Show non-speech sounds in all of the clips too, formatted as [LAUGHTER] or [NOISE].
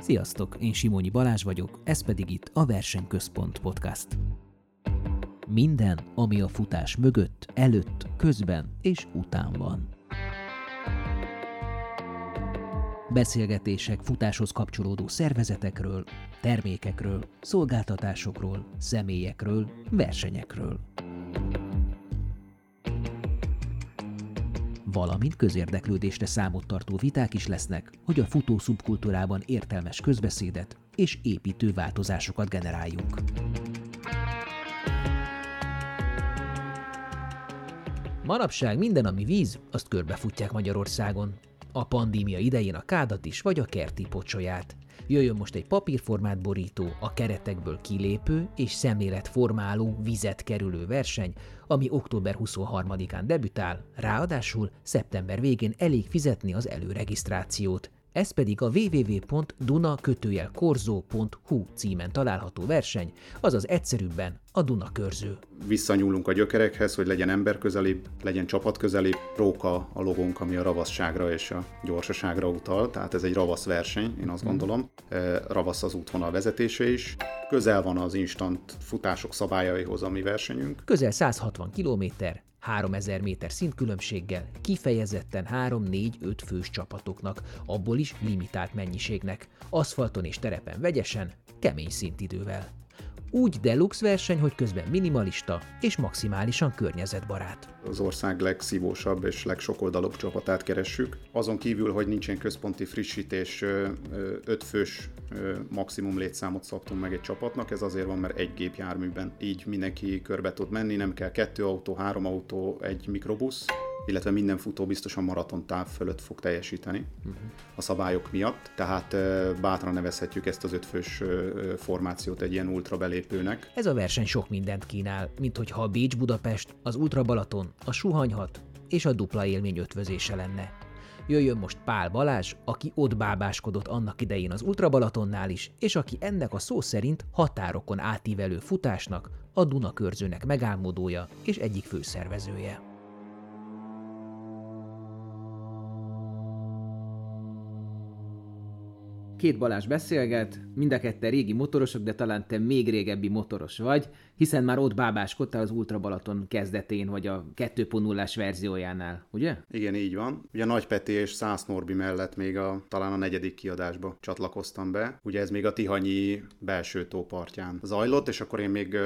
Sziasztok, én Simonyi Balázs vagyok, ez pedig itt a Versenyközpont Podcast. Minden, ami a futás mögött, előtt, közben és után van. Beszélgetések futáshoz kapcsolódó szervezetekről, termékekről, szolgáltatásokról, személyekről, versenyekről. Valamint közérdeklődésre számot tartó viták is lesznek, hogy a futó szubkultúrában értelmes közbeszédet és építő változásokat generáljunk. Manapság minden, ami víz, azt körbefutják Magyarországon. A pandémia idején a kádat is, vagy a kerti pocsolyát. Jöjjön most egy papírformát borító, a keretekből kilépő és szemléletformáló vizet kerülő verseny, ami október 23-án debütál, ráadásul szeptember végén elég fizetni az előregisztrációt. Ez pedig a www.duna-korzó.hu címen található verseny, azaz egyszerűbben a Duna körző. Visszanyúlunk a gyökerekhez, hogy legyen emberközelibb, legyen csapatközelibb. Róka a logónk, ami a ravasságra és a gyorsaságra utal, tehát ez egy ravasz verseny, én azt mhm. gondolom. Ravasz az útvonal vezetése is. Közel van az instant futások szabályaihoz a mi versenyünk. Közel 160 kilométer, 3000 méter szintkülönbséggel, kifejezetten 3-4-5 fős csapatoknak, abból is limitált mennyiségnek, aszfalton és terepen vegyesen, kemény szintidővel. Úgy deluxe verseny, hogy közben minimalista és maximálisan környezetbarát. Az ország legszívósabb és legsokoldalúbb csapatát keressük. Azon kívül, hogy nincsen központi frissítés, öt fős maximum létszámot szabtunk meg egy csapatnak. Ez azért van, mert egy gépjárműben így mindenki körbe tud menni, nem kell kettő autó, három autó, egy mikrobusz illetve minden futó biztosan maraton táv fölött fog teljesíteni uh-huh. a szabályok miatt, tehát bátran nevezhetjük ezt az ötfős formációt egy ilyen ultra belépőnek. Ez a verseny sok mindent kínál, mint hogyha a Bécs Budapest, az Ultra Balaton, a Suhanyhat és a dupla élmény ötvözése lenne. Jöjjön most Pál Balázs, aki ott bábáskodott annak idején az Ultra Balatonnál is, és aki ennek a szó szerint határokon átívelő futásnak, a Dunakörzőnek megálmodója és egyik főszervezője. Két Balázs beszélget, mind a ketten régi motorosok, de talán te még régebbi motoros vagy, hiszen már ott bábáskodtál az Ultra Balaton kezdetén, vagy a 2.0-ás verziójánál, ugye? Igen, így van. Ugye Nagy Peti és Szász Norbi mellett még a, talán a negyedik kiadásba csatlakoztam be. Ugye ez még a Tihanyi belső tópartján zajlott, és akkor én még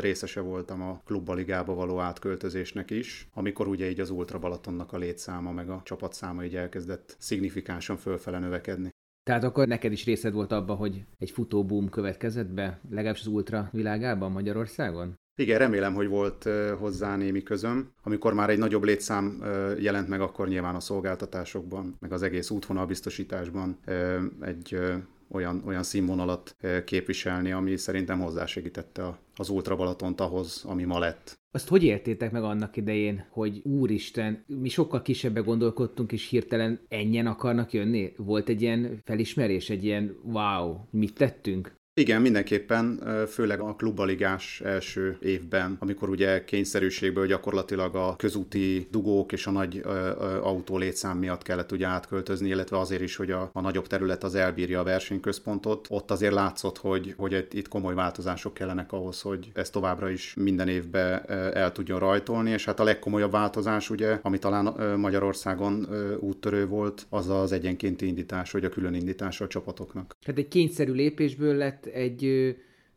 részese voltam a klubbaligába való átköltözésnek is, amikor ugye így az Ultra Balatonnak a létszáma meg a csapatszáma így elkezdett szignifikánsan fölfele növekedni. Tehát akkor neked is részed volt abba, hogy egy futóboom következett be, legalábbis az ultra világában Magyarországon? Igen, remélem, hogy volt hozzá némi közöm. Amikor már egy nagyobb létszám jelent meg, akkor nyilván a szolgáltatásokban, meg az egész útvonalbiztosításban egy olyan, olyan színvonalat képviselni, ami szerintem hozzásegítette az Ultra Balatont ahhoz, ami ma lett. Azt hogy értétek meg annak idején, hogy úristen, mi sokkal kisebbe gondolkodtunk, és hirtelen ennyien akarnak jönni? Volt egy ilyen felismerés, egy ilyen wow, mit tettünk? Igen, mindenképpen, főleg a klubbaligás első évben, amikor ugye kényszerűségből gyakorlatilag a közúti dugók és a nagy autó létszám miatt kellett ugye átköltözni, illetve azért is, hogy a, a nagyobb terület az elbírja a versenyközpontot. Ott azért látszott, hogy, hogy itt komoly változások kellenek ahhoz, hogy ez továbbra is minden évben el tudjon rajtolni, és hát a legkomolyabb változás ugye, ami talán Magyarországon úttörő volt, az az egyenkénti indítás, vagy a külön indítás a csapatoknak. Tehát egy kényszerű lépésből lett egy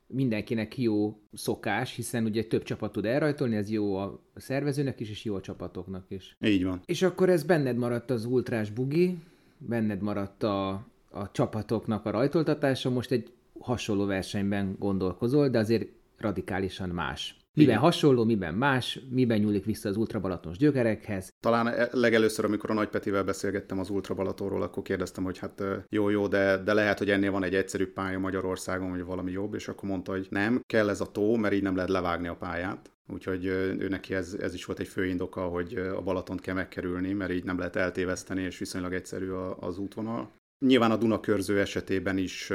mindenkinek jó szokás, hiszen ugye több csapat tud elrajtolni, ez jó a szervezőnek is, és jó a csapatoknak is. Így van. És akkor ez benned maradt az ultrás bugi, benned maradt a, a csapatoknak a rajtoltatása, most egy hasonló versenyben gondolkozol, de azért radikálisan más. Miben Igen. hasonló, miben más, miben nyúlik vissza az ultrabalatons gyökerekhez. Talán e- legelőször, amikor a Nagy Petivel beszélgettem az ultrabalatonról, akkor kérdeztem, hogy hát jó, jó, de, de lehet, hogy ennél van egy egyszerű pálya Magyarországon, vagy valami jobb, és akkor mondta, hogy nem, kell ez a tó, mert így nem lehet levágni a pályát. Úgyhogy ő neki ez, ez is volt egy fő indoka, hogy a Balatont kell megkerülni, mert így nem lehet eltéveszteni, és viszonylag egyszerű az útvonal. Nyilván a Dunakörző esetében is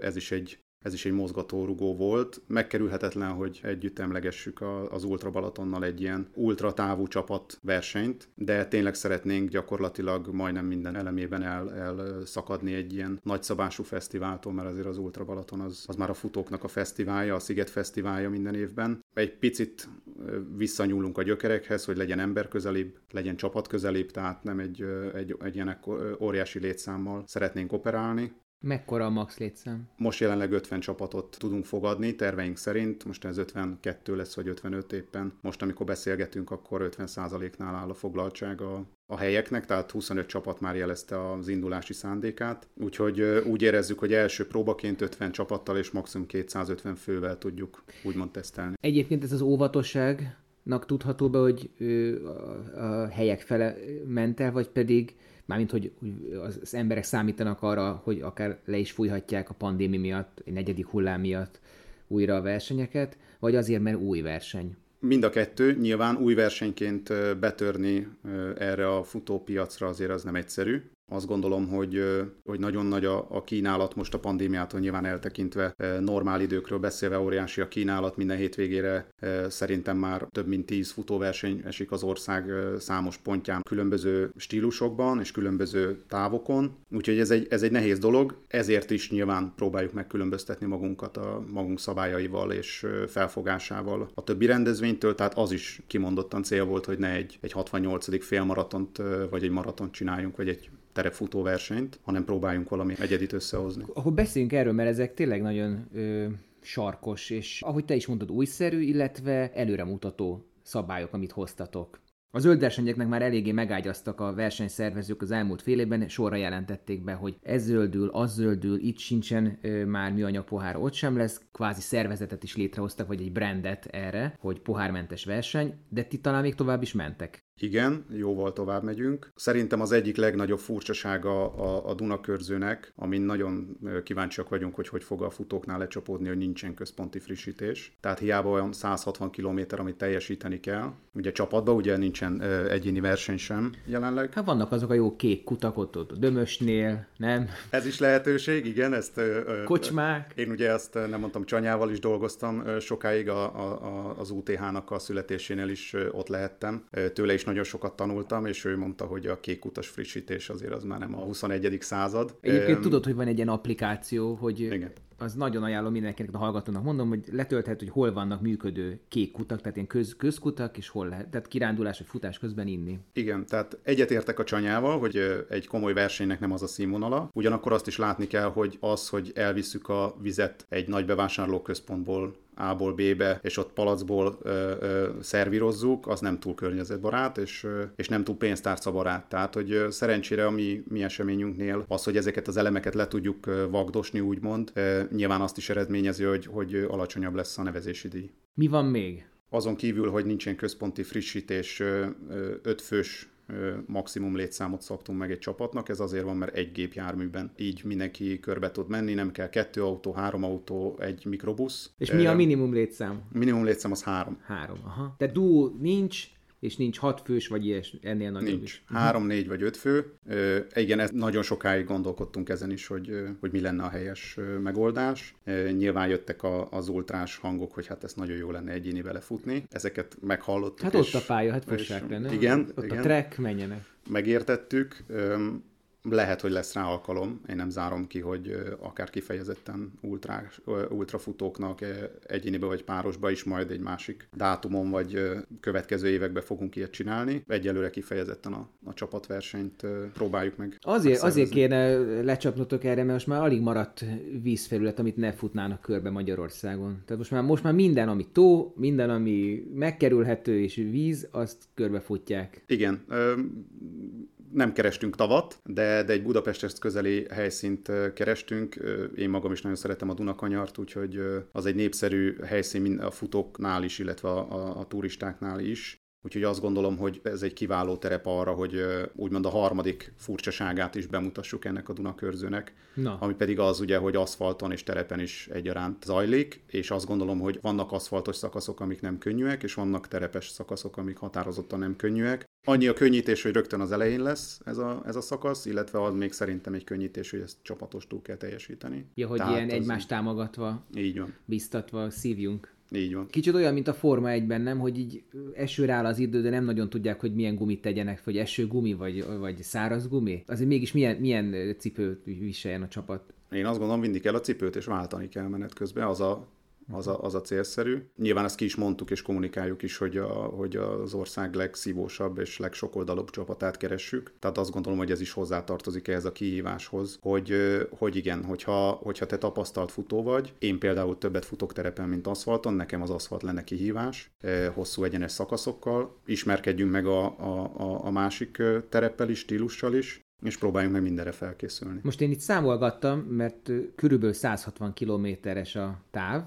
ez is egy ez is egy mozgatórugó volt. Megkerülhetetlen, hogy együtt emlegessük az Ultra Balatonnal egy ilyen ultra távú csapat versenyt, de tényleg szeretnénk gyakorlatilag majdnem minden elemében el, el szakadni egy ilyen nagyszabású fesztiváltól, mert azért az Ultra Balaton az, az már a futóknak a fesztiválja, a Sziget fesztiválja minden évben. Egy picit visszanyúlunk a gyökerekhez, hogy legyen ember közelibb, legyen csapat közelibb, tehát nem egy, egy, egy ilyen óriási létszámmal szeretnénk operálni. Mekkora a max létszám? Most jelenleg 50 csapatot tudunk fogadni, terveink szerint, most ez 52 lesz, vagy 55 éppen. Most, amikor beszélgetünk, akkor 50%-nál áll a foglaltság a, a helyeknek, tehát 25 csapat már jelezte az indulási szándékát, úgyhogy úgy érezzük, hogy első próbaként 50 csapattal és maximum 250 fővel tudjuk úgymond tesztelni. Egyébként ez az óvatosságnak tudható be, hogy a, helyek fele ment el, vagy pedig mármint, hogy az emberek számítanak arra, hogy akár le is fújhatják a pandémia miatt, egy negyedik hullám miatt újra a versenyeket, vagy azért, mert új verseny? Mind a kettő, nyilván új versenyként betörni erre a futópiacra azért az nem egyszerű. Azt gondolom, hogy, hogy nagyon nagy a, a kínálat most a pandémiától nyilván eltekintve, normál időkről beszélve óriási a kínálat, minden hétvégére szerintem már több mint tíz futóverseny esik az ország számos pontján, különböző stílusokban és különböző távokon, úgyhogy ez egy, ez egy nehéz dolog, ezért is nyilván próbáljuk megkülönböztetni magunkat a magunk szabályaival és felfogásával a többi rendezvénytől, tehát az is kimondottan cél volt, hogy ne egy, egy 68. félmaratont vagy egy maratont csináljunk, vagy egy terepfutó versenyt, hanem próbáljunk valami egyedit összehozni. Akkor beszéljünk erről, mert ezek tényleg nagyon ö, sarkos, és ahogy te is mondod, újszerű, illetve előremutató szabályok, amit hoztatok. A zöld versenyeknek már eléggé megágyaztak a versenyszervezők az elmúlt fél évben, sorra jelentették be, hogy ez zöldül, az zöldül, itt sincsen ö, már műanyag pohár, ott sem lesz. Kvázi szervezetet is létrehoztak, vagy egy brandet erre, hogy pohármentes verseny, de ti talán még tovább is mentek. Igen, jóval tovább megyünk. Szerintem az egyik legnagyobb furcsasága a, a Dunakörzőnek, amin nagyon kíváncsiak vagyunk, hogy hogy fog a futóknál lecsapódni, hogy nincsen központi frissítés. Tehát hiába olyan 160 km, amit teljesíteni kell. Ugye csapatban ugye nincsen ö, egyéni verseny sem jelenleg. Hát vannak azok a jó kék kutak ott, ott a Dömösnél, nem? Ez is lehetőség, igen. Ezt, ö, Kocsmák. Én ugye ezt nem mondtam, Csanyával is dolgoztam sokáig a, a, az UTH-nak a születésénél is ott lehettem. Tőle is nagyon sokat tanultam, és ő mondta, hogy a kék utas frissítés azért az már nem a 21. század. Egyébként um, tudod, hogy van egy ilyen applikáció, hogy igen az nagyon ajánlom mindenkinek, a hallgatónak mondom, hogy letölthet, hogy hol vannak működő kék kutak, tehát ilyen köz, közkutak, és hol lehet, tehát kirándulás vagy futás közben inni. Igen, tehát egyetértek a csanyával, hogy egy komoly versenynek nem az a színvonala, ugyanakkor azt is látni kell, hogy az, hogy elviszük a vizet egy nagy bevásárlóközpontból a-ból B-be, és ott palacból ö, ö, szervírozzuk, az nem túl környezetbarát, és, ö, és nem túl pénztárcabarát. Tehát, hogy ö, szerencsére a mi, mi eseményünknél az, hogy ezeket az elemeket le tudjuk ö, vagdosni, úgymond, ö, nyilván azt is eredményezi, hogy, hogy alacsonyabb lesz a nevezési díj. Mi van még? Azon kívül, hogy nincsen központi frissítés, ötfős maximum létszámot szabtunk meg egy csapatnak, ez azért van, mert egy gépjárműben így mindenki körbe tud menni, nem kell kettő autó, három autó, egy mikrobusz. És mi a minimum létszám? Minimum létszám az három. Három, aha. Tehát duó nincs, és nincs hat fős, vagy ilyes, ennél nagyobb Nincs. Is. Három, négy vagy öt fő. Ö, igen, ez, nagyon sokáig gondolkodtunk ezen is, hogy, hogy mi lenne a helyes megoldás. Ö, nyilván jöttek a, az ultrás hangok, hogy hát ez nagyon jó lenne egyéni vele futni. Ezeket meghallottuk. Hát és, ott a pálya, hát fussák le, Igen. Ott igen. a track, menjenek. Megértettük. Lehet, hogy lesz rá alkalom, én nem zárom ki, hogy akár kifejezetten ultra, ultrafutóknak egyénibe vagy párosba is majd egy másik dátumon vagy következő években fogunk ilyet csinálni. Egyelőre kifejezetten a, a csapatversenyt próbáljuk meg. Azért, azért kéne lecsapnotok erre, mert most már alig maradt vízfelület, amit ne futnának körbe Magyarországon. Tehát most már, most már minden, ami tó, minden, ami megkerülhető és víz, azt körbefutják. Igen nem kerestünk tavat, de, de egy Budapesthez közeli helyszínt kerestünk. Én magam is nagyon szeretem a Dunakanyart, úgyhogy az egy népszerű helyszín a futóknál is, illetve a, a, a turistáknál is. Úgyhogy azt gondolom, hogy ez egy kiváló terep arra, hogy úgymond a harmadik furcsaságát is bemutassuk ennek a Dunakörzőnek, Na. ami pedig az ugye, hogy aszfalton és terepen is egyaránt zajlik, és azt gondolom, hogy vannak aszfaltos szakaszok, amik nem könnyűek, és vannak terepes szakaszok, amik határozottan nem könnyűek, Annyi a könnyítés, hogy rögtön az elején lesz ez a, ez a szakasz, illetve az még szerintem egy könnyítés, hogy ezt csapatos túl kell teljesíteni. Ja, hogy Tehát ilyen egymást támogatva, így van. biztatva szívjunk. Így van. Kicsit olyan, mint a Forma 1-ben, nem? Hogy így esőre áll az idő, de nem nagyon tudják, hogy milyen gumit tegyenek, vagy eső gumi, vagy, vagy száraz gumi. Azért mégis milyen, milyen cipőt viseljen a csapat. Én azt gondolom, mindig kell a cipőt, és váltani kell menet közben. Az a az a, az a célszerű. Nyilván ezt ki is mondtuk és kommunikáljuk is, hogy, a, hogy az ország legszívósabb és legsokoldalúbb csapatát keressük. Tehát azt gondolom, hogy ez is hozzátartozik ehhez a kihíváshoz, hogy, hogy igen, hogyha, hogyha te tapasztalt futó vagy, én például többet futok terepen, mint aszfalton, nekem az aszfalt lenne kihívás, hosszú egyenes szakaszokkal, ismerkedjünk meg a, a, a másik tereppel is, stílussal is, és próbáljunk meg mindenre felkészülni. Most én itt számolgattam, mert körülbelül 160 kilométeres a táv,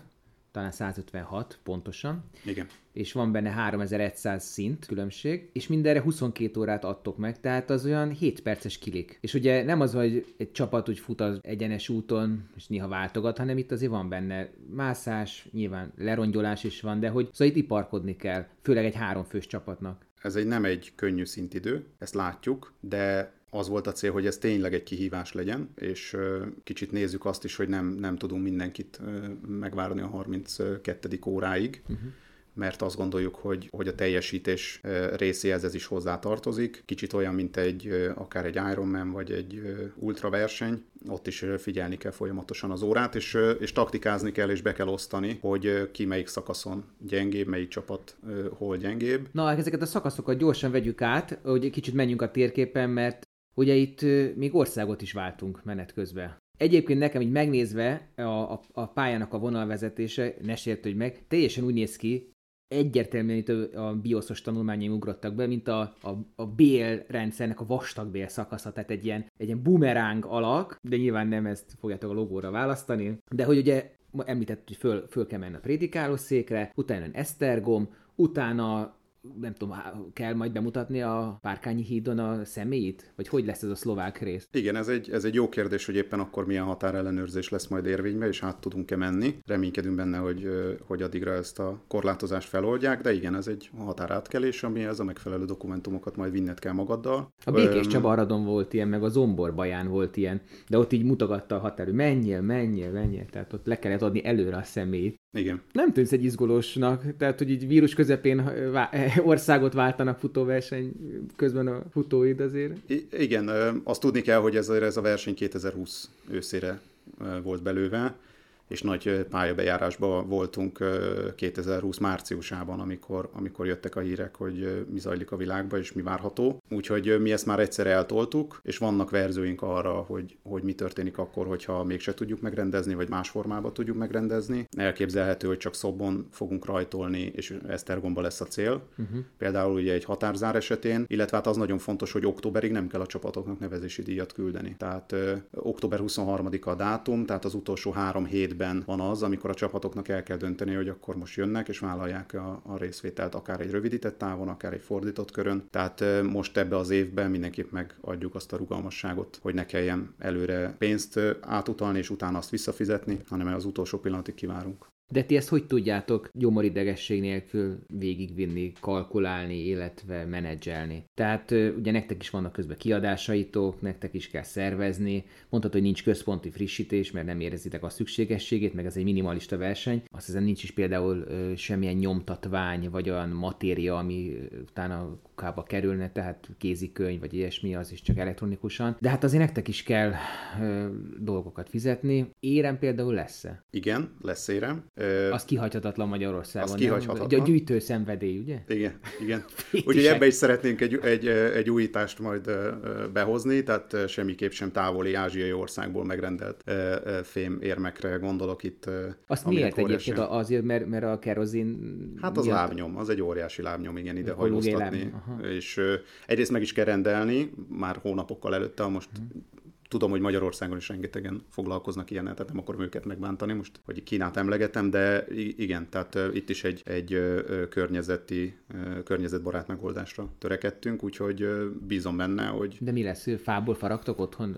talán 156 pontosan. Igen. És van benne 3100 szint különbség, és mindenre 22 órát adtok meg, tehát az olyan 7 perces kilik. És ugye nem az, hogy egy csapat úgy fut az egyenes úton, és néha váltogat, hanem itt azért van benne mászás, nyilván lerongyolás is van, de hogy szóval itt iparkodni kell, főleg egy háromfős csapatnak. Ez egy nem egy könnyű szintidő, ezt látjuk, de az volt a cél, hogy ez tényleg egy kihívás legyen, és kicsit nézzük azt is, hogy nem, nem tudunk mindenkit megvárni a 32. óráig. Uh-huh mert azt gondoljuk, hogy, hogy a teljesítés részéhez ez is hozzá tartozik. Kicsit olyan, mint egy akár egy Ironman vagy egy ultra verseny, ott is figyelni kell folyamatosan az órát, és, és taktikázni kell, és be kell osztani, hogy ki melyik szakaszon gyengébb, melyik csapat hol gyengébb. Na, ezeket a szakaszokat gyorsan vegyük át, hogy kicsit menjünk a térképen, mert Ugye itt még országot is váltunk menet közben. Egyébként nekem így megnézve a, a, a pályának a vonalvezetése, ne sértődj meg, teljesen úgy néz ki, egyértelműen itt a bioszos tanulmányaim ugrottak be, mint a, a, a BL rendszernek a vastag BL szakasza, tehát egy ilyen, egy ilyen bumeráng alak, de nyilván nem ezt fogjátok a logóra választani, de hogy ugye említett, hogy föl, föl kell menni a prédikálószékre, utána Esztergom, utána nem tudom, kell majd bemutatni a Párkányi hídon a személyit? Vagy hogy lesz ez a szlovák rész? Igen, ez egy, ez egy jó kérdés, hogy éppen akkor milyen határellenőrzés lesz majd érvénybe, és át tudunk-e menni. Reménykedünk benne, hogy, hogy addigra ezt a korlátozást feloldják, de igen, ez egy határátkelés, ami ez a megfelelő dokumentumokat majd vinned kell magaddal. A Békés Öm... Csaba Aradon volt ilyen, meg a Zombor Baján volt ilyen, de ott így mutogatta a határ, menjél, menjél, menjél, tehát ott le kellett adni előre a személyt. Igen. Nem tűnsz egy izgulósnak, tehát hogy így vírus közepén országot váltanak futóverseny közben a futóid azért. I- igen, azt tudni kell, hogy ez, ez a verseny 2020 őszére volt belőve, és nagy pályabejárásban voltunk 2020 márciusában, amikor, amikor jöttek a hírek, hogy mi zajlik a világban, és mi várható. Úgyhogy mi ezt már egyszer eltoltuk, és vannak verzőink arra, hogy, hogy mi történik akkor, hogyha mégse tudjuk megrendezni, vagy más formában tudjuk megrendezni. Elképzelhető, hogy csak Szobon fogunk rajtolni, és Esztergomba lesz a cél. Uh-huh. Például ugye egy határzár esetén, illetve hát az nagyon fontos, hogy októberig nem kell a csapatoknak nevezési díjat küldeni. Tehát ö, október 23-a a dátum, tehát az utolsó három hét évben van az, amikor a csapatoknak el kell dönteni, hogy akkor most jönnek és vállalják a, a részvételt akár egy rövidített távon, akár egy fordított körön. Tehát most ebbe az évben mindenképp megadjuk azt a rugalmasságot, hogy ne kelljen előre pénzt átutalni és utána azt visszafizetni, hanem az utolsó pillanatig kivárunk. De ti ezt hogy tudjátok gyomoridegesség nélkül végigvinni, kalkulálni, illetve menedzselni? Tehát ugye nektek is vannak közben kiadásaitok, nektek is kell szervezni, mondhatod, hogy nincs központi frissítés, mert nem érezitek a szükségességét, meg ez egy minimalista verseny. Azt hiszem nincs is például semmilyen nyomtatvány, vagy olyan matéria, ami utána kukába kerülne, tehát kézikönyv, vagy ilyesmi, az is csak elektronikusan. De hát azért nektek is kell ö, dolgokat fizetni. Érem például lesz-e? Igen, lesz érem. Az kihagyhatatlan Magyarországon. Az kihagyhatatlan. A gyűjtő szenvedély, ugye? Igen, igen. [LAUGHS] Úgyhogy ebbe is szeretnénk egy, egy, egy újítást majd behozni, tehát semmiképp sem távoli ázsiai országból megrendelt fém érmekre gondolok itt. Azt miért egyébként? Azért, mert, mert a kerozin... Hát az miatt... lábnyom, az egy óriási lábnyom, igen, ide hajóztatni. És egyrészt meg is kell rendelni, már hónapokkal előtte, most uh-huh tudom, hogy Magyarországon is rengetegen foglalkoznak ilyen, tehát nem akarom őket megbántani, most, hogy Kínát emlegetem, de igen, tehát itt is egy, egy környezeti, környezetbarát megoldásra törekedtünk, úgyhogy bízom benne, hogy... De mi lesz? Fából faragtok otthon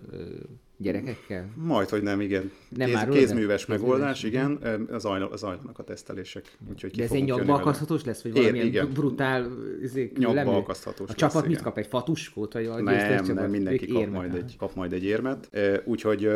gyerekekkel? Majd, hogy nem, igen. Nem Kéz, kézműves Kézműves. megoldás, kézműves megoldás, igen. Az igen. Zajlanak, zajlanak a tesztelések. Úgyhogy De ez egy nyakba akaszthatós lesz, vagy Ér, valamilyen igen. brutál izé, Nyakba akaszthatós A lesz, csapat mit igen. kap? Egy fatuskót? Vagy a Nem, nem, mindenki kap érmet majd, egy, kap majd egy érmet. Úgyhogy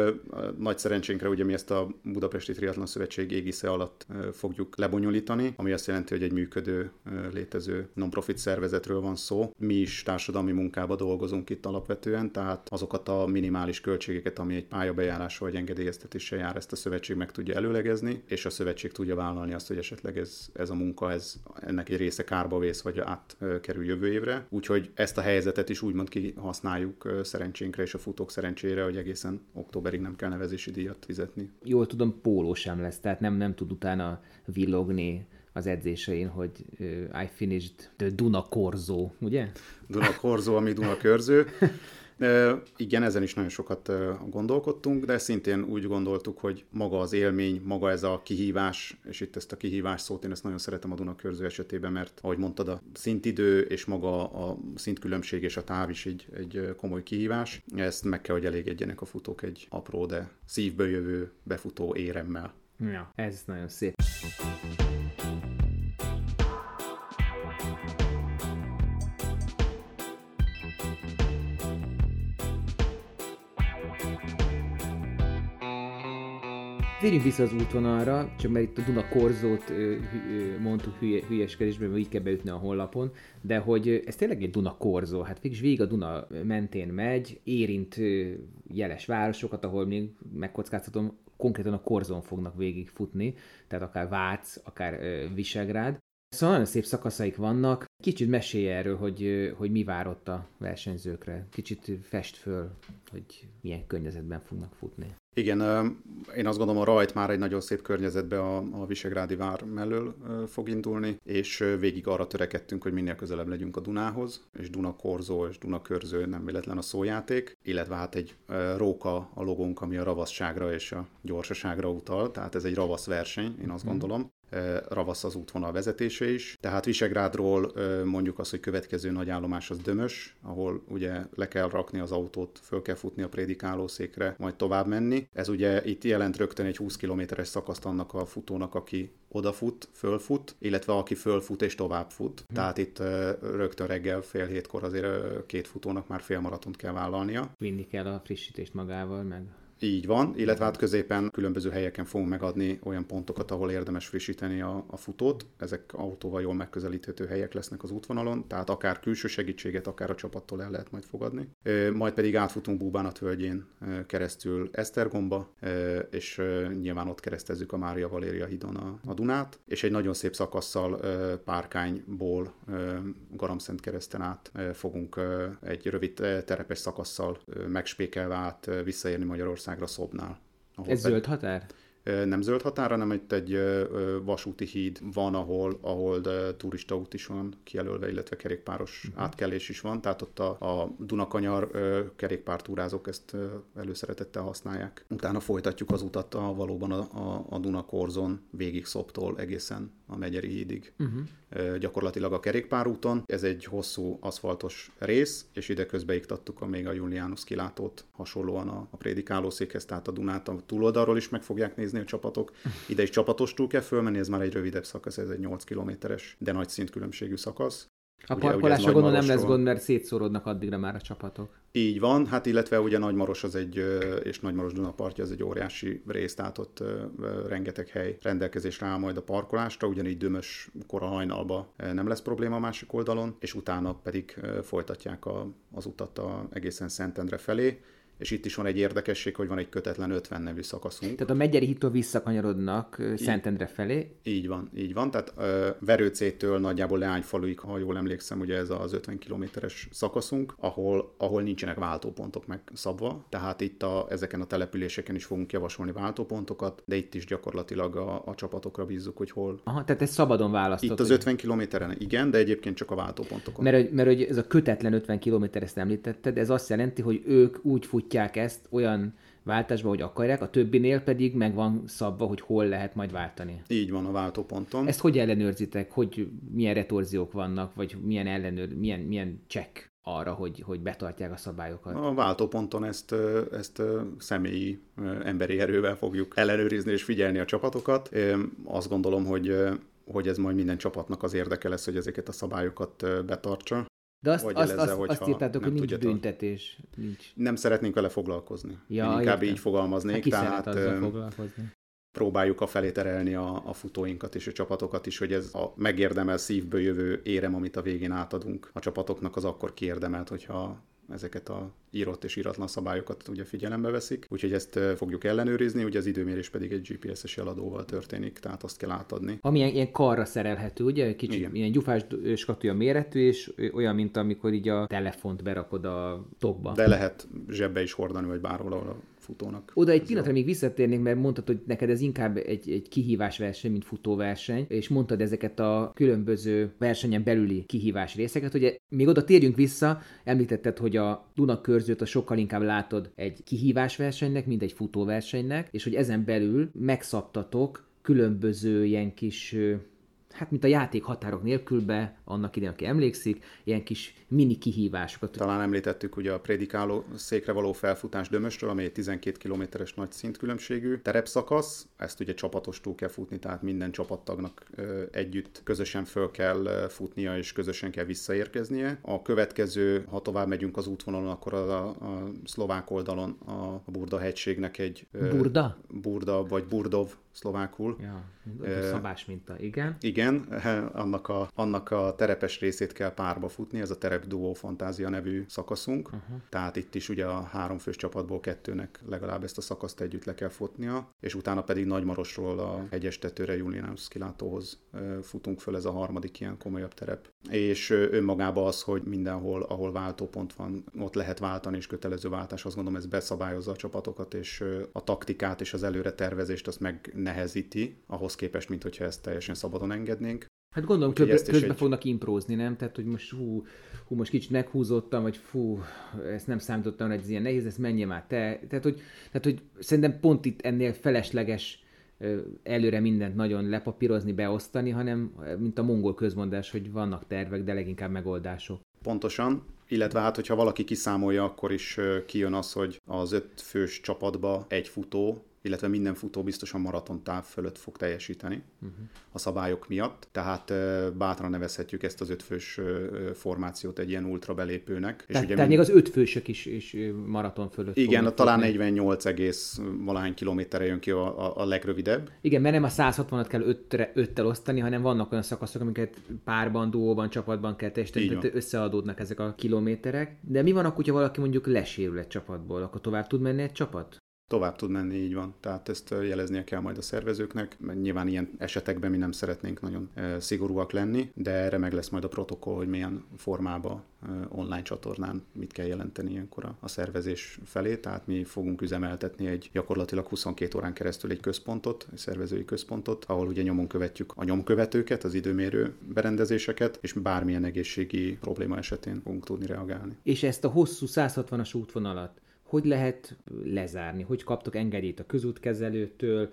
nagy szerencsénkre ugye mi ezt a Budapesti Triathlon Szövetség égisze alatt fogjuk lebonyolítani, ami azt jelenti, hogy egy működő, létező non-profit szervezetről van szó. Mi is társadalmi munkába dolgozunk itt alapvetően, tehát azokat a minimális költségeket, ami egy pályabejárás vagy engedélyeztetéssel jár, ezt a szövetség meg tudja előlegezni, és a szövetség tudja vállalni azt, hogy esetleg ez, ez a munka, ez, ennek egy része kárba vész, vagy átkerül jövő évre. Úgyhogy ezt a helyzetet is úgymond kihasználjuk szerencsénkre és a futók szerencsére, hogy egészen októberig nem kell nevezési díjat fizetni. Jól tudom, póló sem lesz, tehát nem, nem tud utána villogni az edzésein, hogy uh, I finished the Duna Korzo, ugye? Duna Korzó, ami Duna Körző. [LAUGHS] Igen, ezen is nagyon sokat gondolkodtunk, de szintén úgy gondoltuk, hogy maga az élmény, maga ez a kihívás, és itt ezt a kihívás szót én ezt nagyon szeretem a Duna Körző esetében, mert ahogy mondtad, a szintidő és maga a szintkülönbség és a táv is egy, egy komoly kihívás. Ezt meg kell, hogy elégedjenek a futók egy apró, de szívből jövő befutó éremmel. Ja. Ez nagyon szép. Térjünk vissza az útvonalra, csak mert itt a Duna Korzót mondtuk hülye, hülyeskedésben, mert így kell beütni a honlapon, de hogy ez tényleg egy Duna Korzó, hát végig végig a Duna mentén megy, érint jeles városokat, ahol még megkockáztatom, konkrétan a Korzón fognak végigfutni, tehát akár Vác, akár Visegrád. Szóval nagyon szép szakaszaik vannak. Kicsit mesélj erről, hogy, hogy mi vár ott a versenyzőkre. Kicsit fest föl, hogy milyen környezetben fognak futni. Igen, én azt gondolom, a rajt már egy nagyon szép környezetbe a, a Visegrádi vár mellől fog indulni, és végig arra törekedtünk, hogy minél közelebb legyünk a Dunához, és Duna Korzó és Duna Körző nem véletlen a szójáték, illetve hát egy róka a logónk, ami a ravaszságra és a gyorsaságra utal, tehát ez egy ravasz verseny, én azt gondolom. Ravasz az útvonal vezetése is. Tehát Visegrádról mondjuk azt, hogy következő nagy állomás az Dömös, ahol ugye le kell rakni az autót, föl kell futni a prédikálószékre, majd tovább menni. Ez ugye itt jelent rögtön egy 20 kilométeres szakaszt annak a futónak, aki odafut, fölfut, illetve aki fölfut és tovább fut. Hmm. Tehát itt rögtön reggel fél hétkor azért két futónak már félmaratont kell vállalnia. Vinni kell a frissítést magával, meg Így van, illetve hát középen különböző helyeken fogunk megadni olyan pontokat, ahol érdemes frissíteni a, a futót. Ezek autóval jól megközelíthető helyek lesznek az útvonalon, tehát akár külső segítséget, akár a csapattól el lehet majd fogadni. Majd pedig átfutunk Búbánat völgyén keresztül Esztergomba, és nyilván ott keresztezzük a Mária Valéria hídon a, a Dunát, és egy nagyon szép szakasszal Párkányból Garamszent kereszten át fogunk egy rövid terepes szakasszal megspékelve át visszaérni Magyarországra Szobnál. ahol Ez pedig- zöld határ? Nem zöld határa, hanem itt egy vasúti híd van, ahol, ahol turistaút is van kijelölve, illetve kerékpáros uh-huh. átkelés is van, tehát ott a, a Dunakanyar kerékpártúrázók ezt előszeretettel használják. Utána folytatjuk az utat a, valóban a, a, a Dunakorzon végig Szoptól egészen a Megyeri hídig. Uh-huh. Gyakorlatilag a kerékpárúton. Ez egy hosszú aszfaltos rész, és ide közbe iktattuk a még a Julianus kilátót hasonlóan a, a prédikálószékhez, tehát a Dunát a túloldalról is meg fogják nézni a csapatok. Ide is csapatostul kell fölmenni, ez már egy rövidebb szakasz, ez egy 8 kilométeres, de nagy szintkülönbségű szakasz. A Ugye- parkolásra gondolom nem lesz gond, mert szétszórodnak addigra már a csapatok. Így van, hát illetve ugye Nagymaros az egy, és Nagymaros Dunapartja az egy óriási rész, tehát ott rengeteg hely rendelkezésre áll majd a parkolásra, ugyanígy Dömös kora hajnalba nem lesz probléma a másik oldalon, és utána pedig folytatják a, az utat a, egészen Szentendre felé, és itt is van egy érdekesség, hogy van egy kötetlen 50 nevű szakaszunk. Tehát a Megyeri hittól visszakanyarodnak ö, Szentendre felé. Így van, így van. Tehát ö, Verőcétől nagyjából Leányfaluig, ha jól emlékszem, ugye ez az 50 kilométeres szakaszunk, ahol, ahol nincsenek váltópontok megszabva. Tehát itt a, ezeken a településeken is fogunk javasolni váltópontokat, de itt is gyakorlatilag a, a csapatokra bízzuk, hogy hol. Aha, tehát ez szabadon választott. Itt az hogy- 50 kilométeren igen, de egyébként csak a váltópontokon. Mert, mert hogy ez a kötetlen 50 km ezt említetted, ez azt jelenti, hogy ők úgy futják ezt olyan váltásba, hogy akarják, a többinél pedig meg van szabva, hogy hol lehet majd váltani. Így van a váltóponton. Ezt hogy ellenőrzitek, hogy milyen retorziók vannak, vagy milyen ellenőr, milyen, milyen check arra, hogy, hogy betartják a szabályokat? A váltóponton ezt, ezt személyi emberi erővel fogjuk ellenőrizni és figyelni a csapatokat. Azt gondolom, hogy hogy ez majd minden csapatnak az érdeke lesz, hogy ezeket a szabályokat betartsa. De azt, azt, jelezze, azt, azt írtátok, hogy nincs büntetés. Nincs. Nem szeretnénk vele foglalkozni. Ja, Én inkább értem. így fogalmaznék. Hát tehát foglalkozni? próbáljuk a felé terelni a, a futóinkat és a csapatokat is, hogy ez a megérdemel szívből jövő érem, amit a végén átadunk a csapatoknak, az akkor kiérdemelt, hogyha ezeket a írott és íratlan szabályokat ugye figyelembe veszik, úgyhogy ezt fogjuk ellenőrizni, ugye az időmérés pedig egy GPS-es jeladóval történik, tehát azt kell átadni. Ami ilyen, ilyen karra szerelhető, ugye? Kicsit Igen. ilyen gyufás skatúja méretű, és olyan, mint amikor így a telefont berakod a tokba. De lehet zsebbe is hordani, vagy bárhol, ahol futónak. Oda egy pillanatra még visszatérnék, mert mondtad, hogy neked ez inkább egy, egy kihívás verseny, mint futóverseny, és mondtad ezeket a különböző versenyen belüli kihívás részeket. Ugye még oda térjünk vissza, említetted, hogy a Duna körzőt a sokkal inkább látod egy kihívás versenynek, mint egy futóversenynek, és hogy ezen belül megszabtatok különböző ilyen kis hát mint a játék határok nélkülbe, annak idején, aki emlékszik, ilyen kis mini kihívásokat. Talán említettük ugye a prédikáló székre való felfutás Dömösről, ami egy 12 kilométeres nagy szintkülönbségű terepszakasz. Ezt ugye csapatostul kell futni, tehát minden csapattagnak együtt közösen föl kell futnia, és közösen kell visszaérkeznie. A következő, ha tovább megyünk az útvonalon, akkor a, a szlovák oldalon a Burda hegységnek egy... Burda? Burda, vagy Burdov szlovákul. Ja, szabás minta, igen. Igen, [LAUGHS] annak a, annak a terepes részét kell párba futni, ez a terep duo fantázia nevű szakaszunk. Uh-huh. Tehát itt is ugye a három fős csapatból kettőnek legalább ezt a szakaszt együtt le kell futnia, és utána pedig Nagymarosról a hegyes tetőre Julianus kilátóhoz futunk föl, ez a harmadik ilyen komolyabb terep. És önmagában az, hogy mindenhol, ahol váltópont van, ott lehet váltani, és kötelező váltás, azt gondolom ez beszabályozza a csapatokat, és a taktikát és az előre tervezést azt megnehezíti, ahhoz képest, mint hogyha ezt teljesen szabadon engednénk. Hát gondolom, közben, közben egy... fognak imprózni, nem? Tehát, hogy most hú, hú, most kicsit meghúzottam, vagy fú, ezt nem számítottam, hogy ez ilyen nehéz, ezt menje már te. Tehát, hogy, tehát, hogy szerintem pont itt ennél felesleges előre mindent nagyon lepapírozni, beosztani, hanem mint a mongol közmondás, hogy vannak tervek, de leginkább megoldások. Pontosan, illetve hát, hogyha valaki kiszámolja, akkor is kijön az, hogy az öt fős csapatba egy futó illetve minden futó biztosan maraton táv fölött fog teljesíteni uh-huh. a szabályok miatt, tehát bátran nevezhetjük ezt az ötfős formációt egy ilyen ultra belépőnek. És ugye tehát még az ötfősök is, is maraton fölött Igen, talán 48 egész valahány kilométerre jön ki a, a, a legrövidebb. Igen, mert nem a 160-at kell öttre, öttel osztani, hanem vannak olyan szakaszok, amiket párban, duóban, csapatban kell teljesíteni, tehát összeadódnak ezek a kilométerek. De mi van akkor, hogyha valaki mondjuk lesérül egy csapatból, akkor tovább tud menni egy csapat? Tovább tud menni, így van. Tehát ezt jeleznie kell majd a szervezőknek, mert nyilván ilyen esetekben mi nem szeretnénk nagyon szigorúak lenni, de erre meg lesz majd a protokoll, hogy milyen formában online csatornán mit kell jelenteni ilyenkor a szervezés felé, tehát mi fogunk üzemeltetni egy gyakorlatilag 22 órán keresztül egy központot, egy szervezői központot, ahol ugye nyomon követjük a nyomkövetőket, az időmérő berendezéseket, és bármilyen egészségi probléma esetén fogunk tudni reagálni. És ezt a hosszú 160-as útvonalat hogy lehet lezárni, hogy kaptok engedélyt a közútkezelőtől,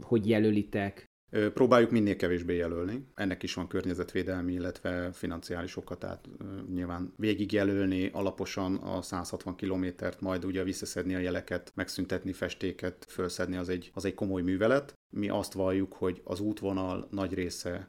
hogy jelölitek, Próbáljuk minél kevésbé jelölni. Ennek is van környezetvédelmi, illetve financiális oka, tehát nyilván végigjelölni alaposan a 160 kilométert, majd ugye visszaszedni a jeleket, megszüntetni festéket, fölszedni, az egy, az egy komoly művelet. Mi azt valljuk, hogy az útvonal nagy része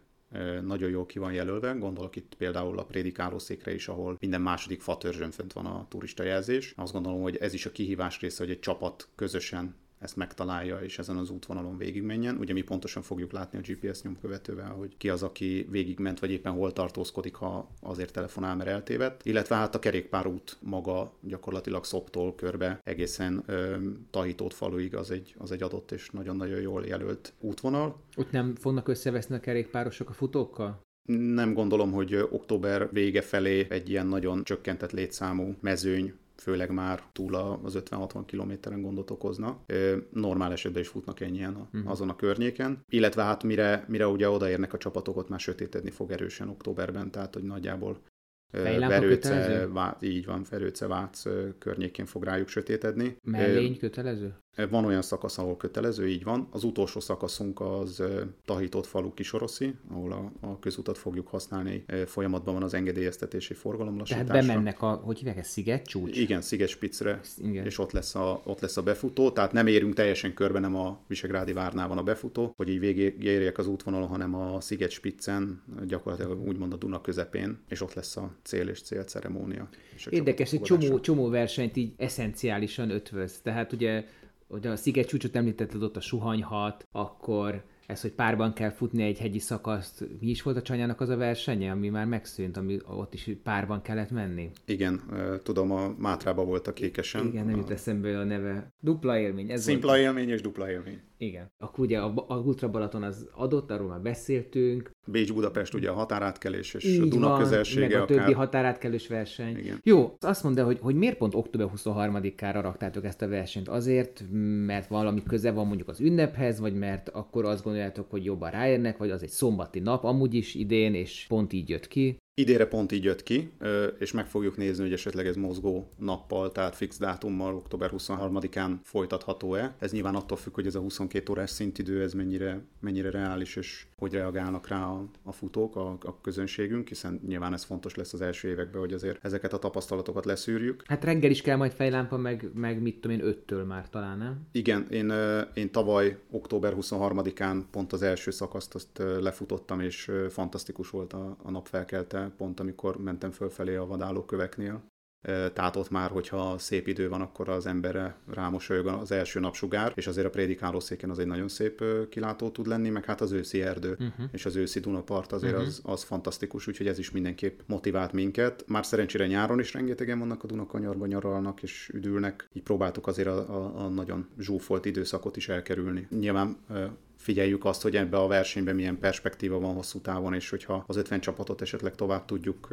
nagyon jól ki van jelölve. Gondolok itt például a prédikálószékre is, ahol minden második fatörzsön fönt van a turista jelzés. Azt gondolom, hogy ez is a kihívás része, hogy egy csapat közösen ezt megtalálja, és ezen az útvonalon végigmenjen. Ugye mi pontosan fogjuk látni a GPS nyomkövetővel, hogy ki az, aki végigment, vagy éppen hol tartózkodik, ha azért telefonál, mert eltévedt. Illetve hát a kerékpárút maga gyakorlatilag szoptól körbe egészen ö, Tahitót faluig az egy, az egy adott és nagyon-nagyon jól jelölt útvonal. Ott nem fognak összeveszni a kerékpárosok a futókkal? Nem gondolom, hogy október vége felé egy ilyen nagyon csökkentett létszámú mezőny főleg már túl az 50-60 kilométeren gondot okozna. Normál esetben is futnak ennyien uh-huh. azon a környéken. Illetve hát mire, mire ugye odaérnek a csapatok, ott már sötétedni fog erősen októberben, tehát hogy nagyjából Verőce, Vá, így van, Verőce, Vác környékén fog rájuk sötétedni. Mellény kötelező? Van olyan szakasz, ahol kötelező, így van. Az utolsó szakaszunk az Tahitott falu Kisoroszi, ahol a, a közutat fogjuk használni. Folyamatban van az engedélyeztetési forgalomlassításra. Tehát bemennek a, hogy hívják ez, Sziget csúcs? Igen, Sziget Spitzre, Igen. és ott lesz, a, ott lesz a befutó. Tehát nem érünk teljesen körbe, nem a Visegrádi várnál van a befutó, hogy így végigérjek az útvonalon, hanem a Sziget Spitzen, gyakorlatilag úgymond a Duna közepén, és ott lesz a cél és célceremónia. Érdekes, egy csomó, csomó versenyt így eszenciálisan ötvöz. Tehát ugye hogy a sziget csúcsot említetted ott a suhanyhat, akkor ez, hogy párban kell futni egy hegyi szakaszt, mi is volt a csanyának az a versenye, ami már megszűnt, ami ott is párban kellett menni? Igen, tudom, a Mátrába volt a kékesen. Igen, nem jut eszembe a neve. Dupla élmény. Ez Szimpla volt. élmény és dupla élmény. Igen. Akkor ugye a, a Ultra Balaton az adott, arról már beszéltünk. Bécs-Budapest ugye a határátkelés és Így a Duna van, közelsége. Meg a többi akár... határátkelős verseny. Igen. Jó, azt mondd el, hogy, hogy miért pont október 23-ára raktátok ezt a versenyt? Azért, mert valami köze van mondjuk az ünnephez, vagy mert akkor azt gondoljátok, hogy jobban ráérnek, vagy az egy szombati nap, amúgy is idén, és pont így jött ki? Idére pont így jött ki, és meg fogjuk nézni, hogy esetleg ez mozgó nappal, tehát fix dátummal, október 23-án folytatható-e. Ez nyilván attól függ, hogy ez a 22 órás szintidő, ez mennyire, mennyire reális, és hogy reagálnak rá a, a futók, a, a közönségünk, hiszen nyilván ez fontos lesz az első években, hogy azért ezeket a tapasztalatokat leszűrjük. Hát reggel is kell majd fejlámpa, meg, meg mit tudom én, 5-től már talán, nem? Igen, én, én tavaly október 23-án pont az első szakaszt azt lefutottam, és fantasztikus volt a, a pont amikor mentem fölfelé a vadálóköveknél. Tehát ott már, hogyha szép idő van, akkor az emberre rámosolyog az első napsugár, és azért a prédikálószéken az egy nagyon szép kilátó tud lenni, meg hát az őszi erdő uh-huh. és az őszi Dunapart azért uh-huh. az, az fantasztikus, úgyhogy ez is mindenképp motivált minket. Már szerencsére nyáron is rengetegen vannak a Dunakanyarban, nyaralnak és üdülnek, így próbáltuk azért a, a, a nagyon zsúfolt időszakot is elkerülni. Nyilván figyeljük azt, hogy ebbe a versenyben milyen perspektíva van hosszú távon, és hogyha az 50 csapatot esetleg tovább tudjuk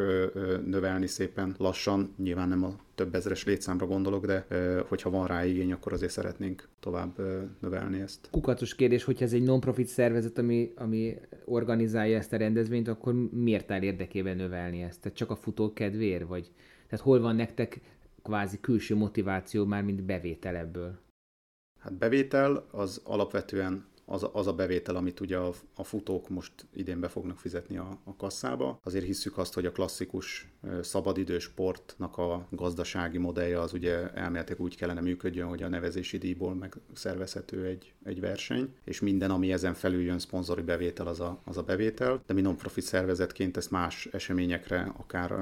növelni szépen lassan, nyilván nem a több ezeres létszámra gondolok, de hogyha van rá igény, akkor azért szeretnénk tovább növelni ezt. Kukatos kérdés, hogyha ez egy non-profit szervezet, ami, ami organizálja ezt a rendezvényt, akkor miért áll érdekében növelni ezt? Tehát csak a futók kedvéért? Vagy tehát hol van nektek kvázi külső motiváció már, mint bevétel ebből? Hát bevétel az alapvetően az, az a bevétel, amit ugye a, a futók most idén be fognak fizetni a, a kasszába. Azért hisszük azt, hogy a klasszikus szabadidős sportnak a gazdasági modellje az ugye elméletileg úgy kellene működjön, hogy a nevezési díjból megszervezhető egy, egy verseny, és minden, ami ezen felül jön szponzori bevétel, az a, az a bevétel, de mi non-profit szervezetként ezt más eseményekre, akár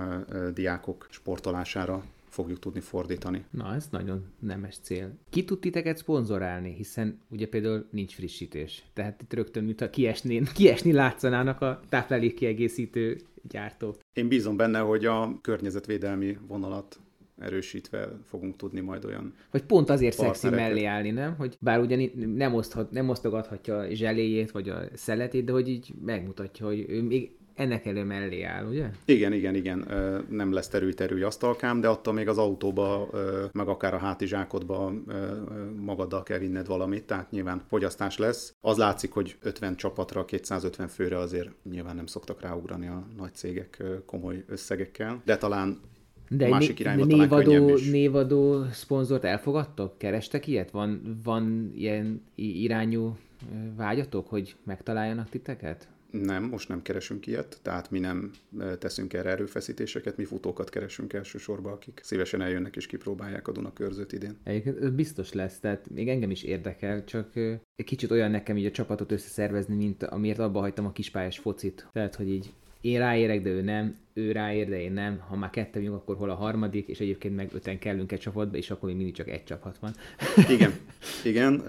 diákok sportolására fogjuk tudni fordítani. Na, ez nagyon nemes cél. Ki tud titeket szponzorálni, hiszen ugye például nincs frissítés. Tehát itt rögtön, mintha kiesni, [LAUGHS] kiesni látszanának a táplálék kiegészítő gyártók. Én bízom benne, hogy a környezetvédelmi vonalat erősítve fogunk tudni majd olyan Vagy pont azért szexi mellé állni, nem? Hogy bár ugye nem, oszthat, nem osztogathatja a zseléjét, vagy a szeletét, de hogy így megmutatja, hogy ő még ennek elő mellé áll, ugye? Igen, igen, igen. Nem lesz terül-terül asztalkám, de attól még az autóba, meg akár a hátizsákodba magaddal kell vinned valamit, tehát nyilván fogyasztás lesz. Az látszik, hogy 50 csapatra, 250 főre azért nyilván nem szoktak ráugrani a nagy cégek komoly összegekkel, de talán de másik irányba de névadó, névadó szponzort elfogadtok? Kerestek ilyet? Van, van ilyen irányú vágyatok, hogy megtaláljanak titeket? Nem, most nem keresünk ilyet, tehát mi nem teszünk erre erőfeszítéseket, mi futókat keresünk elsősorban, akik szívesen eljönnek és kipróbálják a Dunakörzőt idén. Egyébként biztos lesz, tehát még engem is érdekel, csak egy kicsit olyan nekem így a csapatot összeszervezni, mint amiért abba hagytam a kispályás focit. Tehát, hogy így én ráérek, de ő nem, ő ráér, de én nem. Ha már ketten vagyunk, akkor hol a harmadik, és egyébként meg öten kellünk egy csapatba, és akkor még mindig csak egy csapat van. Igen, [LAUGHS] igen.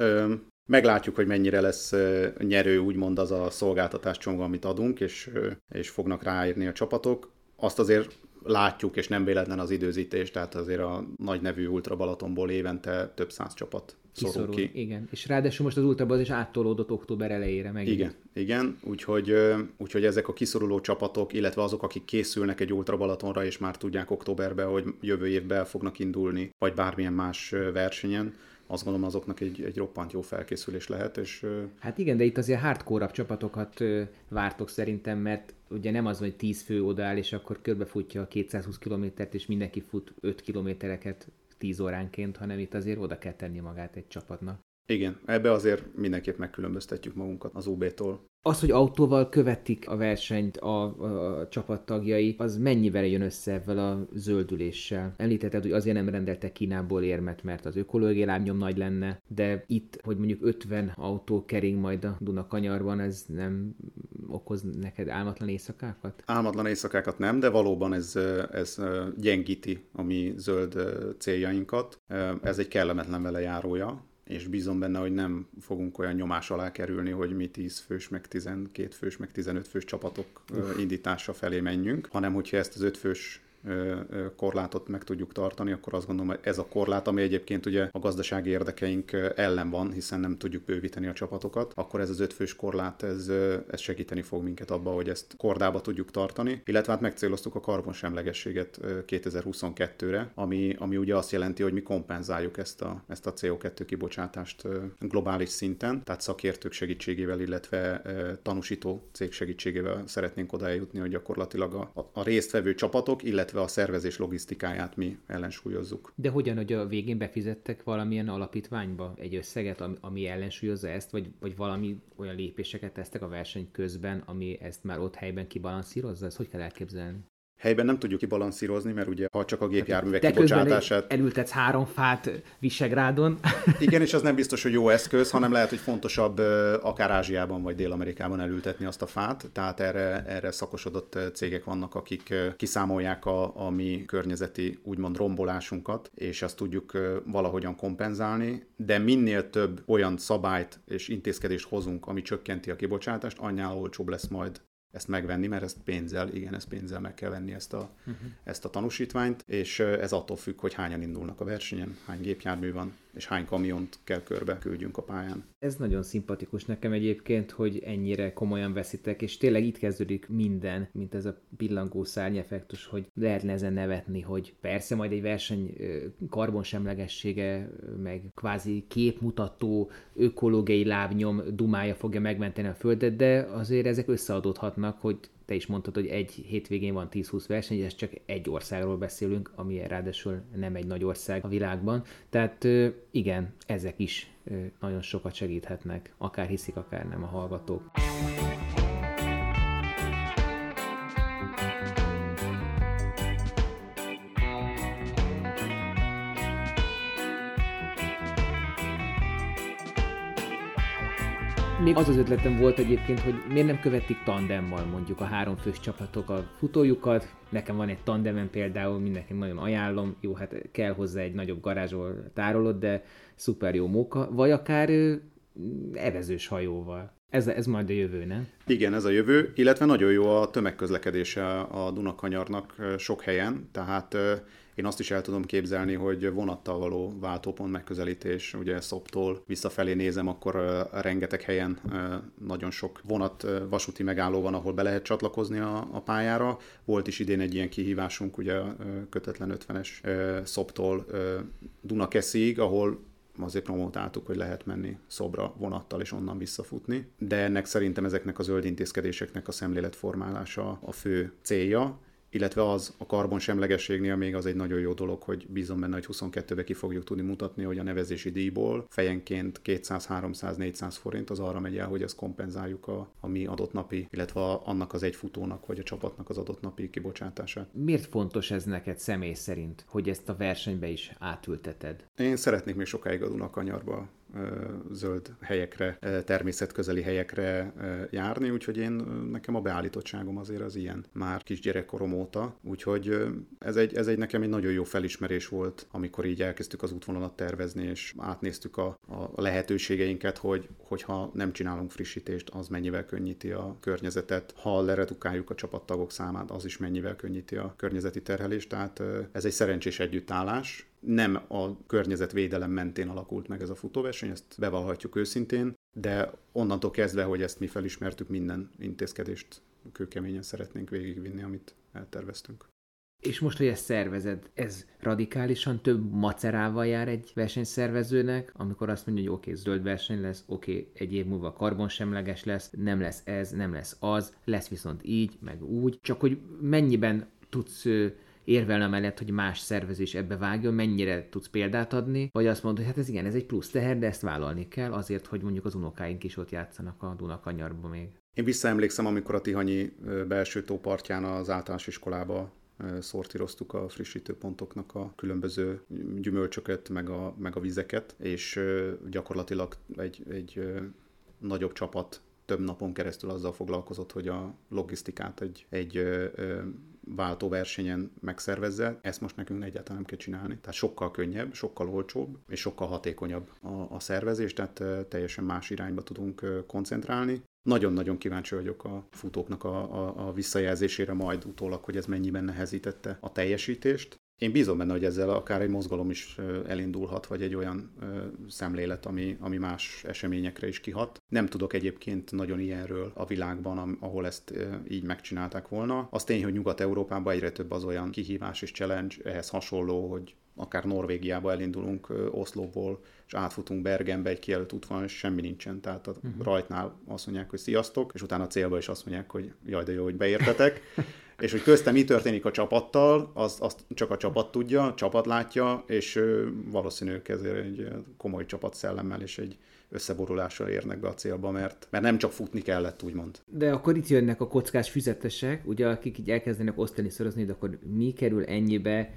Meglátjuk, hogy mennyire lesz nyerő, úgymond az a szolgáltatás csomag, amit adunk, és, és fognak ráírni a csapatok. Azt azért látjuk, és nem véletlen az időzítés, tehát azért a nagy nevű Ultra Balatonból évente több száz csapat szorul ki. Igen, és ráadásul most az Ultra is áttolódott október elejére meg. Igen, igen, úgyhogy, úgyhogy ezek a kiszoruló csapatok, illetve azok, akik készülnek egy Ultra Balatonra, és már tudják októberben, hogy jövő évben fognak indulni, vagy bármilyen más versenyen, azt gondolom azoknak egy, egy roppant jó felkészülés lehet. És, hát igen, de itt azért hardcore csapatokat vártok szerintem, mert ugye nem az, hogy 10 fő odaáll, és akkor körbefutja a 220 kilométert, és mindenki fut 5 kilométereket 10 óránként, hanem itt azért oda kell tenni magát egy csapatnak. Igen, ebbe azért mindenképp megkülönböztetjük magunkat az UB-tól. Az, hogy autóval követik a versenyt a, a, a csapattagjai, az mennyivel jön össze ezzel a zöldüléssel? Említetted, hogy azért nem rendeltek Kínából érmet, mert az ökológiai lábnyom nagy lenne, de itt, hogy mondjuk 50 autó kering majd a Duna kanyarban, ez nem okoz neked álmatlan éjszakákat? Álmatlan éjszakákat nem, de valóban ez, ez gyengíti a mi zöld céljainkat. Ez egy kellemetlen vele járója, és bízom benne, hogy nem fogunk olyan nyomás alá kerülni, hogy mi 10 fős, meg 12 fős, meg 15 fős csapatok Uf. indítása felé menjünk, hanem hogyha ezt az 5 fős korlátot meg tudjuk tartani, akkor azt gondolom, hogy ez a korlát, ami egyébként ugye a gazdasági érdekeink ellen van, hiszen nem tudjuk bővíteni a csapatokat, akkor ez az ötfős korlát, ez, ez segíteni fog minket abba, hogy ezt kordába tudjuk tartani, illetve hát megcéloztuk a karbonsemlegességet 2022-re, ami, ami ugye azt jelenti, hogy mi kompenzáljuk ezt a, ezt a CO2 kibocsátást globális szinten, tehát szakértők segítségével, illetve tanúsító cég segítségével szeretnénk oda eljutni, hogy gyakorlatilag a, a résztvevő csapatok, illetve illetve a szervezés logisztikáját mi ellensúlyozzuk. De hogyan, hogy a végén befizettek valamilyen alapítványba egy összeget, ami, ellensúlyozza ezt, vagy, vagy valami olyan lépéseket tesztek a verseny közben, ami ezt már ott helyben kibalanszírozza? Ezt hogy kell elképzelni? Helyben nem tudjuk kibalanszírozni, mert ugye ha csak a gépjárművek Te kibocsátását... elültetsz három fát Visegrádon. [LAUGHS] Igen, és az nem biztos, hogy jó eszköz, hanem lehet, hogy fontosabb akár Ázsiában vagy Dél-Amerikában elültetni azt a fát, tehát erre, erre szakosodott cégek vannak, akik kiszámolják a, a mi környezeti úgymond rombolásunkat, és azt tudjuk valahogyan kompenzálni, de minél több olyan szabályt és intézkedést hozunk, ami csökkenti a kibocsátást, annál olcsóbb lesz majd ezt megvenni, mert ezt pénzzel, igen, ezt pénzzel meg kell venni ezt a, uh-huh. ezt a tanúsítványt, és ez attól függ, hogy hányan indulnak a versenyen, hány gépjármű van, és hány kamiont kell körbe küldjünk a pályán. Ez nagyon szimpatikus nekem egyébként, hogy ennyire komolyan veszitek, és tényleg itt kezdődik minden, mint ez a pillangó szárnyefektus, hogy lehetne ezen nevetni, hogy persze majd egy verseny karbonsemlegessége, meg kvázi képmutató, ökológiai lábnyom dumája fogja megmenteni a Földet, de azért ezek összeadódhatnak, hogy te is mondtad, hogy egy hétvégén van 10-20 verseny, és csak egy országról beszélünk, ami ráadásul nem egy nagy ország a világban. Tehát igen, ezek is nagyon sokat segíthetnek, akár hiszik, akár nem a hallgatók. Még az az ötletem volt egyébként, hogy miért nem követik tandemmal mondjuk a három fős csapatok a futójukat. Nekem van egy tandemem például, mindenki nagyon ajánlom. Jó, hát kell hozzá egy nagyobb garázsol tárolod, de szuper jó móka. Vagy akár evezős hajóval. Ez, ez majd a jövő, nem? Igen, ez a jövő, illetve nagyon jó a tömegközlekedése a Dunakanyarnak sok helyen, tehát én azt is el tudom képzelni, hogy vonattal való váltópont megközelítés, ugye Szoptól visszafelé nézem, akkor rengeteg helyen nagyon sok vonat vasúti megálló van, ahol be lehet csatlakozni a, a pályára. Volt is idén egy ilyen kihívásunk, ugye kötetlen 50-es Szoptól Dunakeszig, ahol azért promotáltuk, hogy lehet menni szobra vonattal és onnan visszafutni. De ennek szerintem ezeknek a zöld intézkedéseknek a szemléletformálása a fő célja, illetve az a karbonsemlegességnél még az egy nagyon jó dolog, hogy bízom benne, hogy 22-be ki fogjuk tudni mutatni, hogy a nevezési díjból fejenként 200, 300, 400 forint az arra megy el, hogy ezt kompenzáljuk a, a mi adott napi, illetve annak az egy futónak vagy a csapatnak az adott napi kibocsátását. Miért fontos ez neked személy szerint, hogy ezt a versenybe is átülteted? Én szeretnék még sokáig a Dunakanyarba zöld helyekre, természetközeli helyekre járni, úgyhogy én nekem a beállítottságom azért az ilyen már kisgyerekkorom óta, úgyhogy ez egy, ez egy nekem egy nagyon jó felismerés volt, amikor így elkezdtük az útvonalat tervezni, és átnéztük a, a lehetőségeinket, hogy hogyha nem csinálunk frissítést, az mennyivel könnyíti a környezetet, ha leredukáljuk a csapattagok számát, az is mennyivel könnyíti a környezeti terhelést, tehát ez egy szerencsés együttállás, nem a környezetvédelem mentén alakult meg ez a futóverseny, ezt bevallhatjuk őszintén, de onnantól kezdve, hogy ezt mi felismertük, minden intézkedést kőkeményen szeretnénk végigvinni, amit elterveztünk. És most, hogy ezt szervezed, ez radikálisan több macerával jár egy versenyszervezőnek, amikor azt mondja, hogy oké, okay, zöld verseny lesz, oké, okay, egy év múlva karbonsemleges lesz, nem lesz ez, nem lesz az, lesz viszont így, meg úgy, csak hogy mennyiben tudsz érvelne mellett, hogy más szervezés ebbe vágjon, mennyire tudsz példát adni, vagy azt mondod, hogy hát ez igen, ez egy plusz teher, de ezt vállalni kell azért, hogy mondjuk az unokáink is ott játszanak a Dunakanyarba még. Én visszaemlékszem, amikor a Tihanyi belső tópartján az általános iskolába szortíroztuk a frissítőpontoknak a különböző gyümölcsöket, meg a, meg a vizeket, és gyakorlatilag egy, egy nagyobb csapat több napon keresztül azzal foglalkozott, hogy a logisztikát egy, egy ö, ö, váltóversenyen megszervezze. Ezt most nekünk egyáltalán nem kell csinálni. Tehát sokkal könnyebb, sokkal olcsóbb és sokkal hatékonyabb a, a szervezés, tehát teljesen más irányba tudunk koncentrálni. Nagyon-nagyon kíváncsi vagyok a futóknak a, a, a visszajelzésére majd utólag, hogy ez mennyiben nehezítette a teljesítést. Én bízom benne, hogy ezzel akár egy mozgalom is elindulhat, vagy egy olyan szemlélet, ami, ami más eseményekre is kihat. Nem tudok egyébként nagyon ilyenről a világban, ahol ezt így megcsinálták volna. Az tény, hogy Nyugat-Európában egyre több az olyan kihívás és challenge ehhez hasonló, hogy akár Norvégiába elindulunk Oszlóból, és átfutunk Bergenbe, egy kijelölt útvonal, és semmi nincsen. Tehát a uh-huh. rajtnál azt mondják, hogy sziasztok, és utána a célba is azt mondják, hogy jaj, de jó, hogy beértetek. [LAUGHS] és hogy köztem mi történik a csapattal, azt, azt csak a csapat tudja, a csapat látja, és valószínűleg ezért egy komoly csapat szellemmel és egy összeborulással érnek be a célba, mert, mert nem csak futni kellett, úgymond. De akkor itt jönnek a kockás füzetesek, ugye akik így elkezdenek osztani, szorozni, de akkor mi kerül ennyibe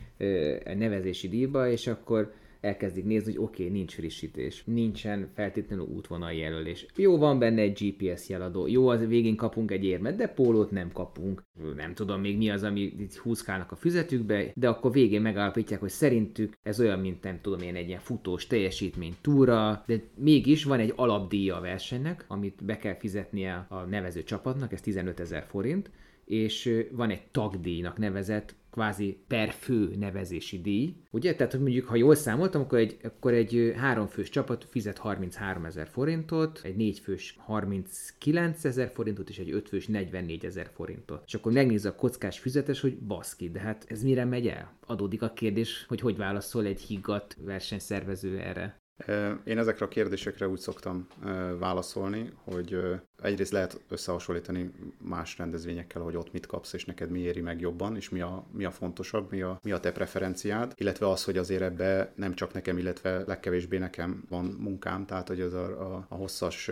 a nevezési díjba, és akkor elkezdik nézni, hogy oké, okay, nincs frissítés, nincsen feltétlenül útvonal jelölés. Jó, van benne egy GPS jeladó, jó, az végén kapunk egy érmet, de pólót nem kapunk. Nem tudom még mi az, ami itt húzkálnak a füzetükbe, de akkor végén megállapítják, hogy szerintük ez olyan, mint nem tudom én, egy ilyen futós teljesítmény túra, de mégis van egy alapdíja a versenynek, amit be kell fizetnie a nevező csapatnak, ez 15 ezer forint, és van egy tagdíjnak nevezett kvázi per fő nevezési díj, ugye? Tehát, hogy mondjuk, ha jól számoltam, akkor egy, akkor egy háromfős csapat fizet 33 ezer forintot, egy négyfős 39 ezer forintot, és egy ötfős 44 ezer forintot. És akkor megnézze a kockás füzetes, hogy baszki, de hát ez mire megy el? Adódik a kérdés, hogy hogy válaszol egy higgadt versenyszervező erre. Én ezekre a kérdésekre úgy szoktam válaszolni, hogy egyrészt lehet összehasonlítani más rendezvényekkel, hogy ott mit kapsz, és neked mi éri meg jobban, és mi a, mi a fontosabb, mi a, mi a te preferenciád, illetve az, hogy azért ebbe nem csak nekem, illetve legkevésbé nekem van munkám, tehát hogy az a, a, a hosszas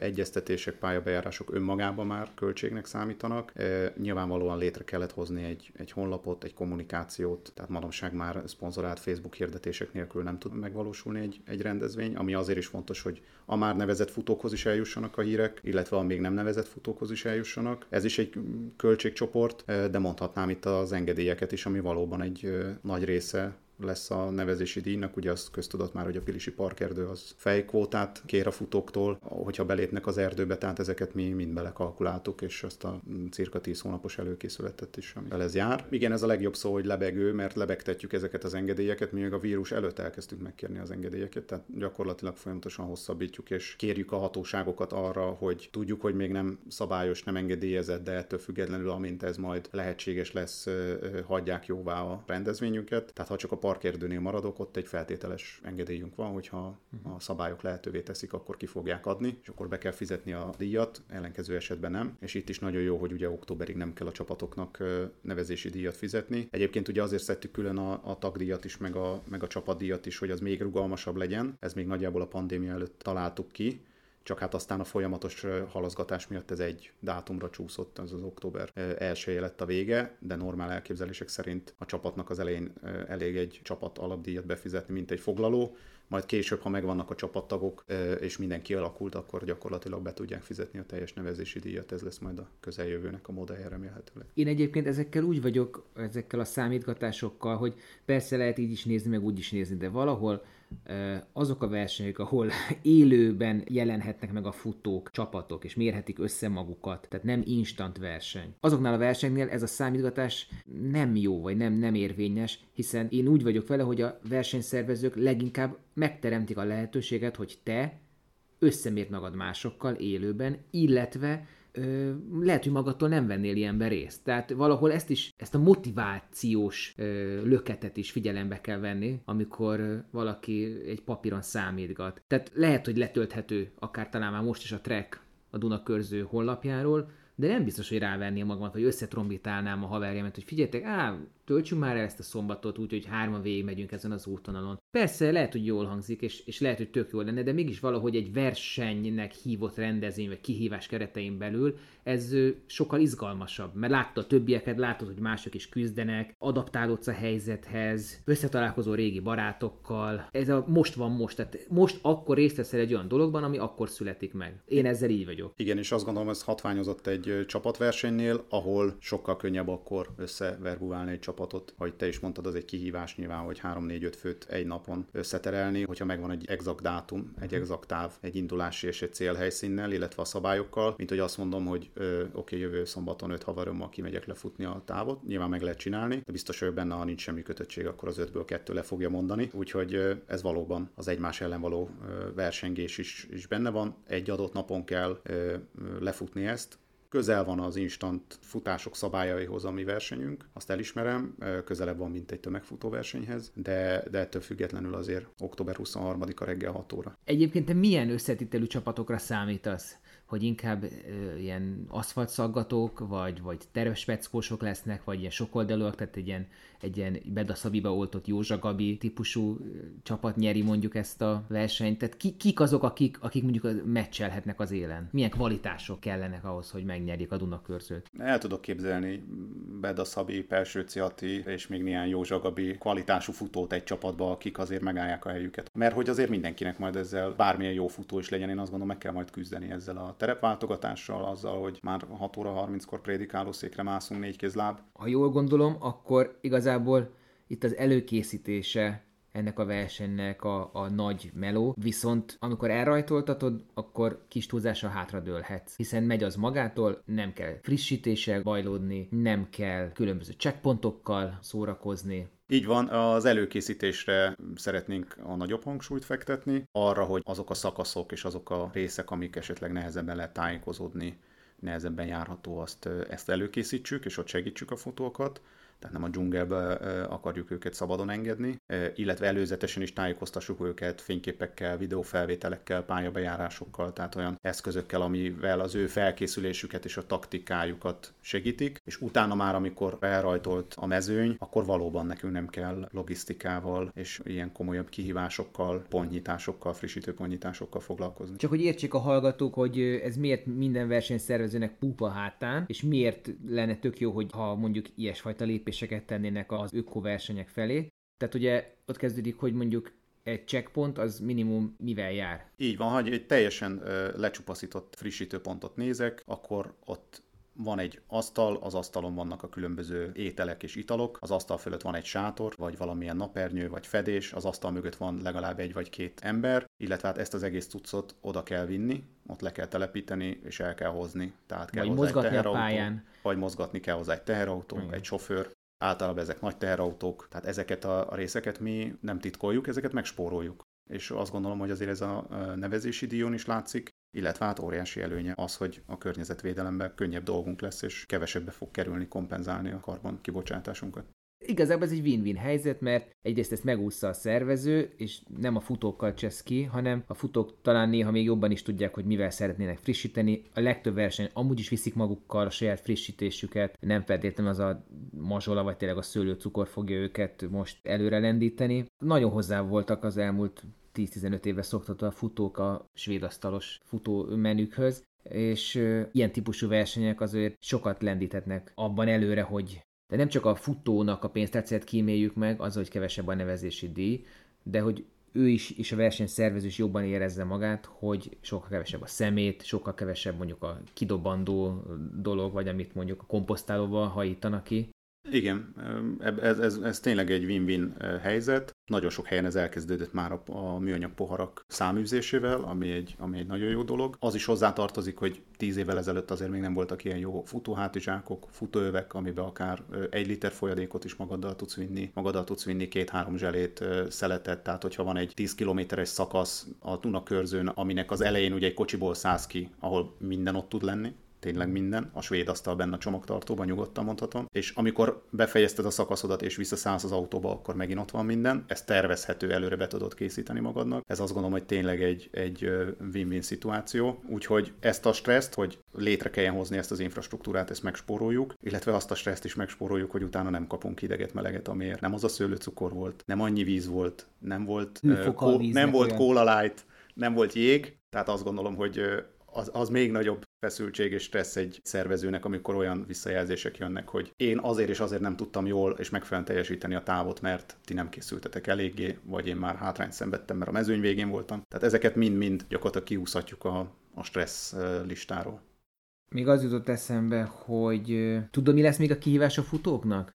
egyeztetések, pályabejárások önmagában már költségnek számítanak. Nyilvánvalóan létre kellett hozni egy, egy honlapot, egy kommunikációt, tehát manapság már szponzorált Facebook hirdetések nélkül nem tud megvalósulni egy, egy rendezvény, ami azért is fontos, hogy a már nevezett futókhoz is eljussanak a hírek, illetve a még nem nevezett futókhoz is eljussanak. Ez is egy költségcsoport, de mondhatnám itt az engedélyeket is, ami valóban egy nagy része lesz a nevezési díjnak, ugye az köztudott már, hogy a Pilisi Parkerdő az fejkvótát kér a futóktól, hogyha belépnek az erdőbe, tehát ezeket mi mind belekalkuláltuk, és azt a cirka 10 hónapos előkészületet is, amivel ez jár. Igen, ez a legjobb szó, hogy lebegő, mert lebegtetjük ezeket az engedélyeket, mi még a vírus előtt elkezdtük megkérni az engedélyeket, tehát gyakorlatilag folyamatosan hosszabbítjuk, és kérjük a hatóságokat arra, hogy tudjuk, hogy még nem szabályos, nem engedélyezett, de ettől függetlenül, amint ez majd lehetséges lesz, hagyják jóvá a rendezvényünket. Tehát ha csak a parkerdőnél maradok, ott egy feltételes engedélyünk van, hogyha a szabályok lehetővé teszik, akkor ki fogják adni, és akkor be kell fizetni a díjat, ellenkező esetben nem. És itt is nagyon jó, hogy ugye októberig nem kell a csapatoknak nevezési díjat fizetni. Egyébként ugye azért szedtük külön a, a tagdíjat is, meg a, meg a csapatdíjat is, hogy az még rugalmasabb legyen. Ez még nagyjából a pandémia előtt találtuk ki, csak hát aztán a folyamatos halazgatás miatt ez egy dátumra csúszott, az az október elsője lett a vége, de normál elképzelések szerint a csapatnak az elején elég egy csapat alapdíjat befizetni, mint egy foglaló, majd később, ha megvannak a csapattagok, és minden kialakult, akkor gyakorlatilag be tudják fizetni a teljes nevezési díjat, ez lesz majd a közeljövőnek a modellje remélhetőleg. Én egyébként ezekkel úgy vagyok, ezekkel a számítgatásokkal, hogy persze lehet így is nézni, meg úgy is nézni, de valahol azok a versenyek, ahol [LAUGHS] élőben jelenhetnek meg a futók, csapatok, és mérhetik össze magukat, tehát nem instant verseny. Azoknál a versenynél ez a számítgatás nem jó, vagy nem, nem érvényes, hiszen én úgy vagyok vele, hogy a versenyszervezők leginkább megteremtik a lehetőséget, hogy te összemért magad másokkal élőben, illetve ö, lehet, hogy magadtól nem vennél ilyenbe részt. Tehát valahol ezt is, ezt a motivációs ö, löketet is figyelembe kell venni, amikor valaki egy papíron számítgat. Tehát lehet, hogy letölthető, akár talán már most is a track a Dunakörző honlapjáról, de nem biztos, hogy rávenném magamat, vagy összetrombitálnám a haverjamat, hogy figyeljetek, á, töltsünk már el ezt a szombatot úgy, hogy hárman végig megyünk ezen az útonalon. Persze lehet, hogy jól hangzik, és, és lehet, hogy tök jó lenne, de mégis valahogy egy versenynek hívott rendezvény, vagy kihívás keretein belül ez sokkal izgalmasabb, mert látta a többieket, látod, hogy mások is küzdenek, adaptálódsz a helyzethez, összetalálkozó régi barátokkal. Ez a most van most, tehát most akkor részt veszel egy olyan dologban, ami akkor születik meg. Én ezzel így vagyok. Igen, és azt gondolom, ez hatványozott egy csapatversenynél, ahol sokkal könnyebb akkor összeverbuválni egy csapatot. Ahogy te is mondtad, az egy kihívás nyilván, hogy 3-4-5 főt egy napon összeterelni, hogyha megvan egy exakt dátum, egy exakt táv, egy indulási és egy célhelyszínnel, illetve a szabályokkal, mint hogy azt mondom, hogy oké, okay, jövő szombaton öt haverommal kimegyek lefutni a távot. Nyilván meg lehet csinálni, de biztos vagyok benne, ha nincs semmi kötöttség, akkor az ötből kettő le fogja mondani. Úgyhogy ez valóban az egymás ellen való versengés is, is benne van. Egy adott napon kell lefutni ezt, közel van az instant futások szabályaihoz a mi versenyünk, azt elismerem, közelebb van, mint egy tömegfutó versenyhez, de, de ettől függetlenül azért október 23-a reggel 6 óra. Egyébként te milyen összetételű csapatokra számítasz? Hogy inkább ö, ilyen aszfaltszaggatók, vagy, vagy terves speckósok lesznek, vagy ilyen sokoldalúak, tehát egy ilyen, egy ilyen Bedaszabiba oltott Józsa Gabi típusú csapat nyeri mondjuk ezt a versenyt. Tehát ki, kik azok, akik, akik mondjuk meccselhetnek az élen? Milyen kvalitások kellenek ahhoz, hogy megnyerjék a Dunakörzőt? El tudok képzelni Bedaszabi, Pelső Ciati és még néhány Józsa Gabi kvalitású futót egy csapatba, akik azért megállják a helyüket. Mert hogy azért mindenkinek majd ezzel bármilyen jó futó is legyen, én azt gondolom meg kell majd küzdeni ezzel a terepváltogatással, azzal, hogy már 6 óra 30-kor prédikálószékre mászunk négy kézláb. Ha jól gondolom, akkor igazából itt az előkészítése ennek a versenynek a, a nagy meló, viszont amikor elrajtoltatod, akkor kis túlzással hátradőlhetsz, hiszen megy az magától, nem kell frissítéssel bajlódni, nem kell különböző checkpontokkal szórakozni, így van, az előkészítésre szeretnénk a nagyobb hangsúlyt fektetni, arra, hogy azok a szakaszok és azok a részek, amik esetleg nehezebben lehet tájékozódni, nehezebben járható, azt, ezt előkészítsük, és ott segítsük a futókat tehát nem a dzsungelbe akarjuk őket szabadon engedni, illetve előzetesen is tájékoztassuk őket fényképekkel, videófelvételekkel, pályabejárásokkal, tehát olyan eszközökkel, amivel az ő felkészülésüket és a taktikájukat segítik, és utána már, amikor elrajtolt a mezőny, akkor valóban nekünk nem kell logisztikával és ilyen komolyabb kihívásokkal, pontnyitásokkal, frissítő pontnyitásokkal foglalkozni. Csak hogy értsék a hallgatók, hogy ez miért minden versenyszervezőnek pupa hátán, és miért lenne tök jó, hogy ha mondjuk ilyesfajta lépés lépéseket tennének az ökoversenyek felé. Tehát ugye ott kezdődik, hogy mondjuk egy checkpont az minimum mivel jár? Így van, hogy egy teljesen lecsupaszított frissítőpontot nézek, akkor ott van egy asztal, az asztalon vannak a különböző ételek és italok, az asztal fölött van egy sátor, vagy valamilyen napernyő, vagy fedés, az asztal mögött van legalább egy vagy két ember, illetve hát ezt az egész cuccot oda kell vinni, ott le kell telepíteni, és el kell hozni. Tehát kell vagy mozgatni egy a pályán. Vagy mozgatni kell hozzá egy teherautó, Igen. egy sofőr, Általában ezek nagy teherautók, tehát ezeket a, részeket mi nem titkoljuk, ezeket megspóroljuk. És azt gondolom, hogy azért ez a nevezési díjon is látszik, illetve hát óriási előnye az, hogy a környezetvédelemben könnyebb dolgunk lesz, és kevesebbe fog kerülni kompenzálni a karbon kibocsátásunkat. Igazából ez egy win-win helyzet, mert egyrészt ezt megúszza a szervező, és nem a futókkal csesz ki, hanem a futók talán néha még jobban is tudják, hogy mivel szeretnének frissíteni. A legtöbb verseny amúgy is viszik magukkal a saját frissítésüket, nem feltétlenül az a mazsola vagy tényleg a szőlőcukor fogja őket most előre lendíteni. Nagyon hozzá voltak az elmúlt 10-15 éve szoktatva a futók a svéd asztalos futó menükhöz, és ilyen típusú versenyek azért sokat lendíthetnek abban előre, hogy de nem csak a futónak a pénztárcáját kíméljük meg, az, hogy kevesebb a nevezési díj, de hogy ő is, és a versenyszervező is jobban érezze magát, hogy sokkal kevesebb a szemét, sokkal kevesebb mondjuk a kidobandó dolog, vagy amit mondjuk a komposztálóval hajítanak ki, igen, ez, ez, ez tényleg egy win-win helyzet. Nagyon sok helyen ez elkezdődött már a, a műanyag poharak száműzésével, ami egy, ami egy nagyon jó dolog. Az is hozzátartozik, hogy tíz évvel ezelőtt azért még nem voltak ilyen jó futóhátizsákok, futóövek, amiben akár egy liter folyadékot is magaddal tudsz vinni, magaddal tudsz vinni két-három zselét, szeletet, tehát hogyha van egy 10 kilométeres szakasz a Duna körzőn, aminek az elején ugye egy kocsiból száz ki, ahol minden ott tud lenni, tényleg minden, a svéd asztal benne a csomagtartóban, nyugodtan mondhatom, és amikor befejezted a szakaszodat és visszaszállsz az autóba, akkor megint ott van minden, ez tervezhető, előre be tudod készíteni magadnak. Ez azt gondolom, hogy tényleg egy, egy win-win szituáció, úgyhogy ezt a stresszt, hogy létre kelljen hozni ezt az infrastruktúrát, ezt megspóroljuk, illetve azt a stresszt is megspóroljuk, hogy utána nem kapunk hideget, meleget, amiért nem az a szőlőcukor volt, nem annyi víz volt, nem volt, uh, kó- nem volt cola light, nem volt jég, tehát azt gondolom, hogy az, az még nagyobb feszültség és stressz egy szervezőnek, amikor olyan visszajelzések jönnek, hogy én azért és azért nem tudtam jól és megfelelően teljesíteni a távot, mert ti nem készültetek eléggé, vagy én már hátrányt szenvedtem, mert a mezőny végén voltam. Tehát ezeket mind-mind gyakorlatilag kiúszhatjuk a, a stressz listáról. Még az jutott eszembe, hogy tudom, mi lesz még a kihívás a futóknak?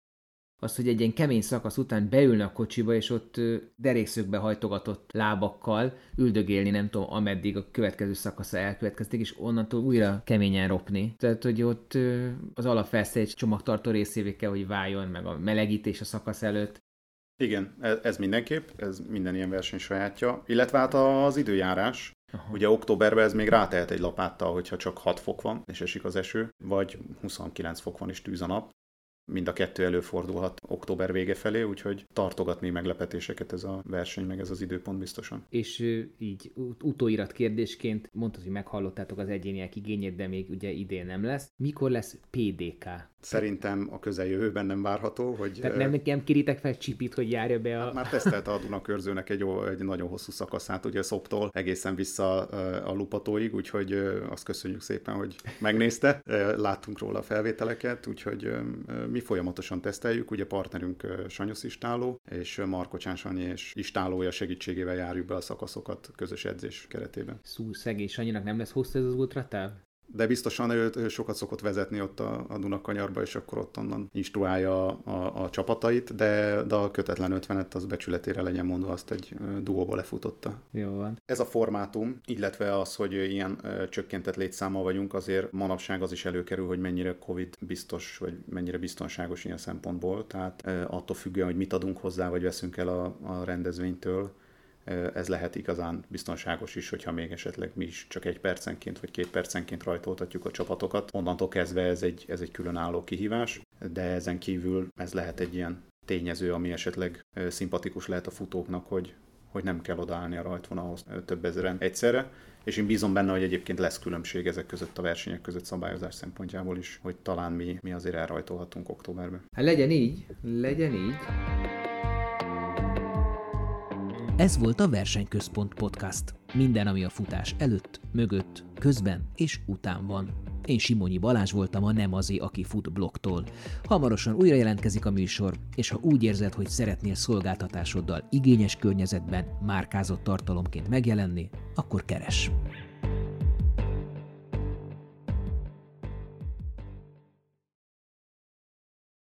Az, hogy egy ilyen kemény szakasz után beülne a kocsiba, és ott derékszögbe hajtogatott lábakkal üldögélni, nem tudom, ameddig a következő szakasza elkövetkezték, és onnantól újra keményen ropni. Tehát, hogy ott az alapfelsze egy csomagtartó részévé kell, hogy váljon, meg a melegítés a szakasz előtt. Igen, ez, ez mindenképp, ez minden ilyen verseny sajátja. Illetve hát az időjárás, Aha. Ugye októberben ez még rátehet egy lapáttal, hogyha csak 6 fok van, és esik az eső, vagy 29 fok van, és tűz a nap mind a kettő előfordulhat október vége felé, úgyhogy tartogatni meglepetéseket ez a verseny, meg ez az időpont biztosan. És így utóirat kérdésként mondtad, hogy meghallottátok az egyéniek igényét, de még ugye idén nem lesz. Mikor lesz PDK? Szerintem a közeljövőben nem várható, hogy... Tehát nem, nem kiritek fel csipit, hogy járja be a... Hát már tesztelte a Dunakörzőnek egy, egy nagyon hosszú szakaszát, ugye Szoptól egészen vissza a Lupatóig, úgyhogy azt köszönjük szépen, hogy megnézte. Láttunk róla a felvételeket, úgyhogy mi folyamatosan teszteljük, ugye partnerünk Sanyusz Istáló, és Markocsán Sanyi és Istálója segítségével járjuk be a szakaszokat közös edzés keretében. Szú, szegény Sanyinak nem lesz hosszú ez az ultratáv? De biztosan ő, ő sokat szokott vezetni ott a, a Dunakanyarba, és akkor ott onnan instruálja a, a, a csapatait, de, de a kötetlen 50-et az becsületére legyen mondva, azt egy duóba lefutotta. Jó van. Ez a formátum, illetve az, hogy ilyen csökkentett létszámmal vagyunk, azért manapság az is előkerül, hogy mennyire Covid biztos, vagy mennyire biztonságos ilyen szempontból, tehát attól függően, hogy mit adunk hozzá, vagy veszünk el a, a rendezvénytől, ez lehet igazán biztonságos is, hogyha még esetleg mi is csak egy percenként vagy két percenként rajtoltatjuk a csapatokat. Onnantól kezdve ez egy, ez egy különálló kihívás, de ezen kívül ez lehet egy ilyen tényező, ami esetleg szimpatikus lehet a futóknak, hogy, hogy nem kell odaállni a rajtvonalhoz több ezeren egyszerre, és én bízom benne, hogy egyébként lesz különbség ezek között a versenyek között szabályozás szempontjából is, hogy talán mi, mi azért elrajtolhatunk októberben. Hát legyen így, legyen így. Ez volt a Versenyközpont Podcast. Minden, ami a futás előtt, mögött, közben és után van. Én Simonyi Balázs voltam a Nem azé, aki fut blogtól. Hamarosan újra jelentkezik a műsor, és ha úgy érzed, hogy szeretnél szolgáltatásoddal igényes környezetben márkázott tartalomként megjelenni, akkor keres.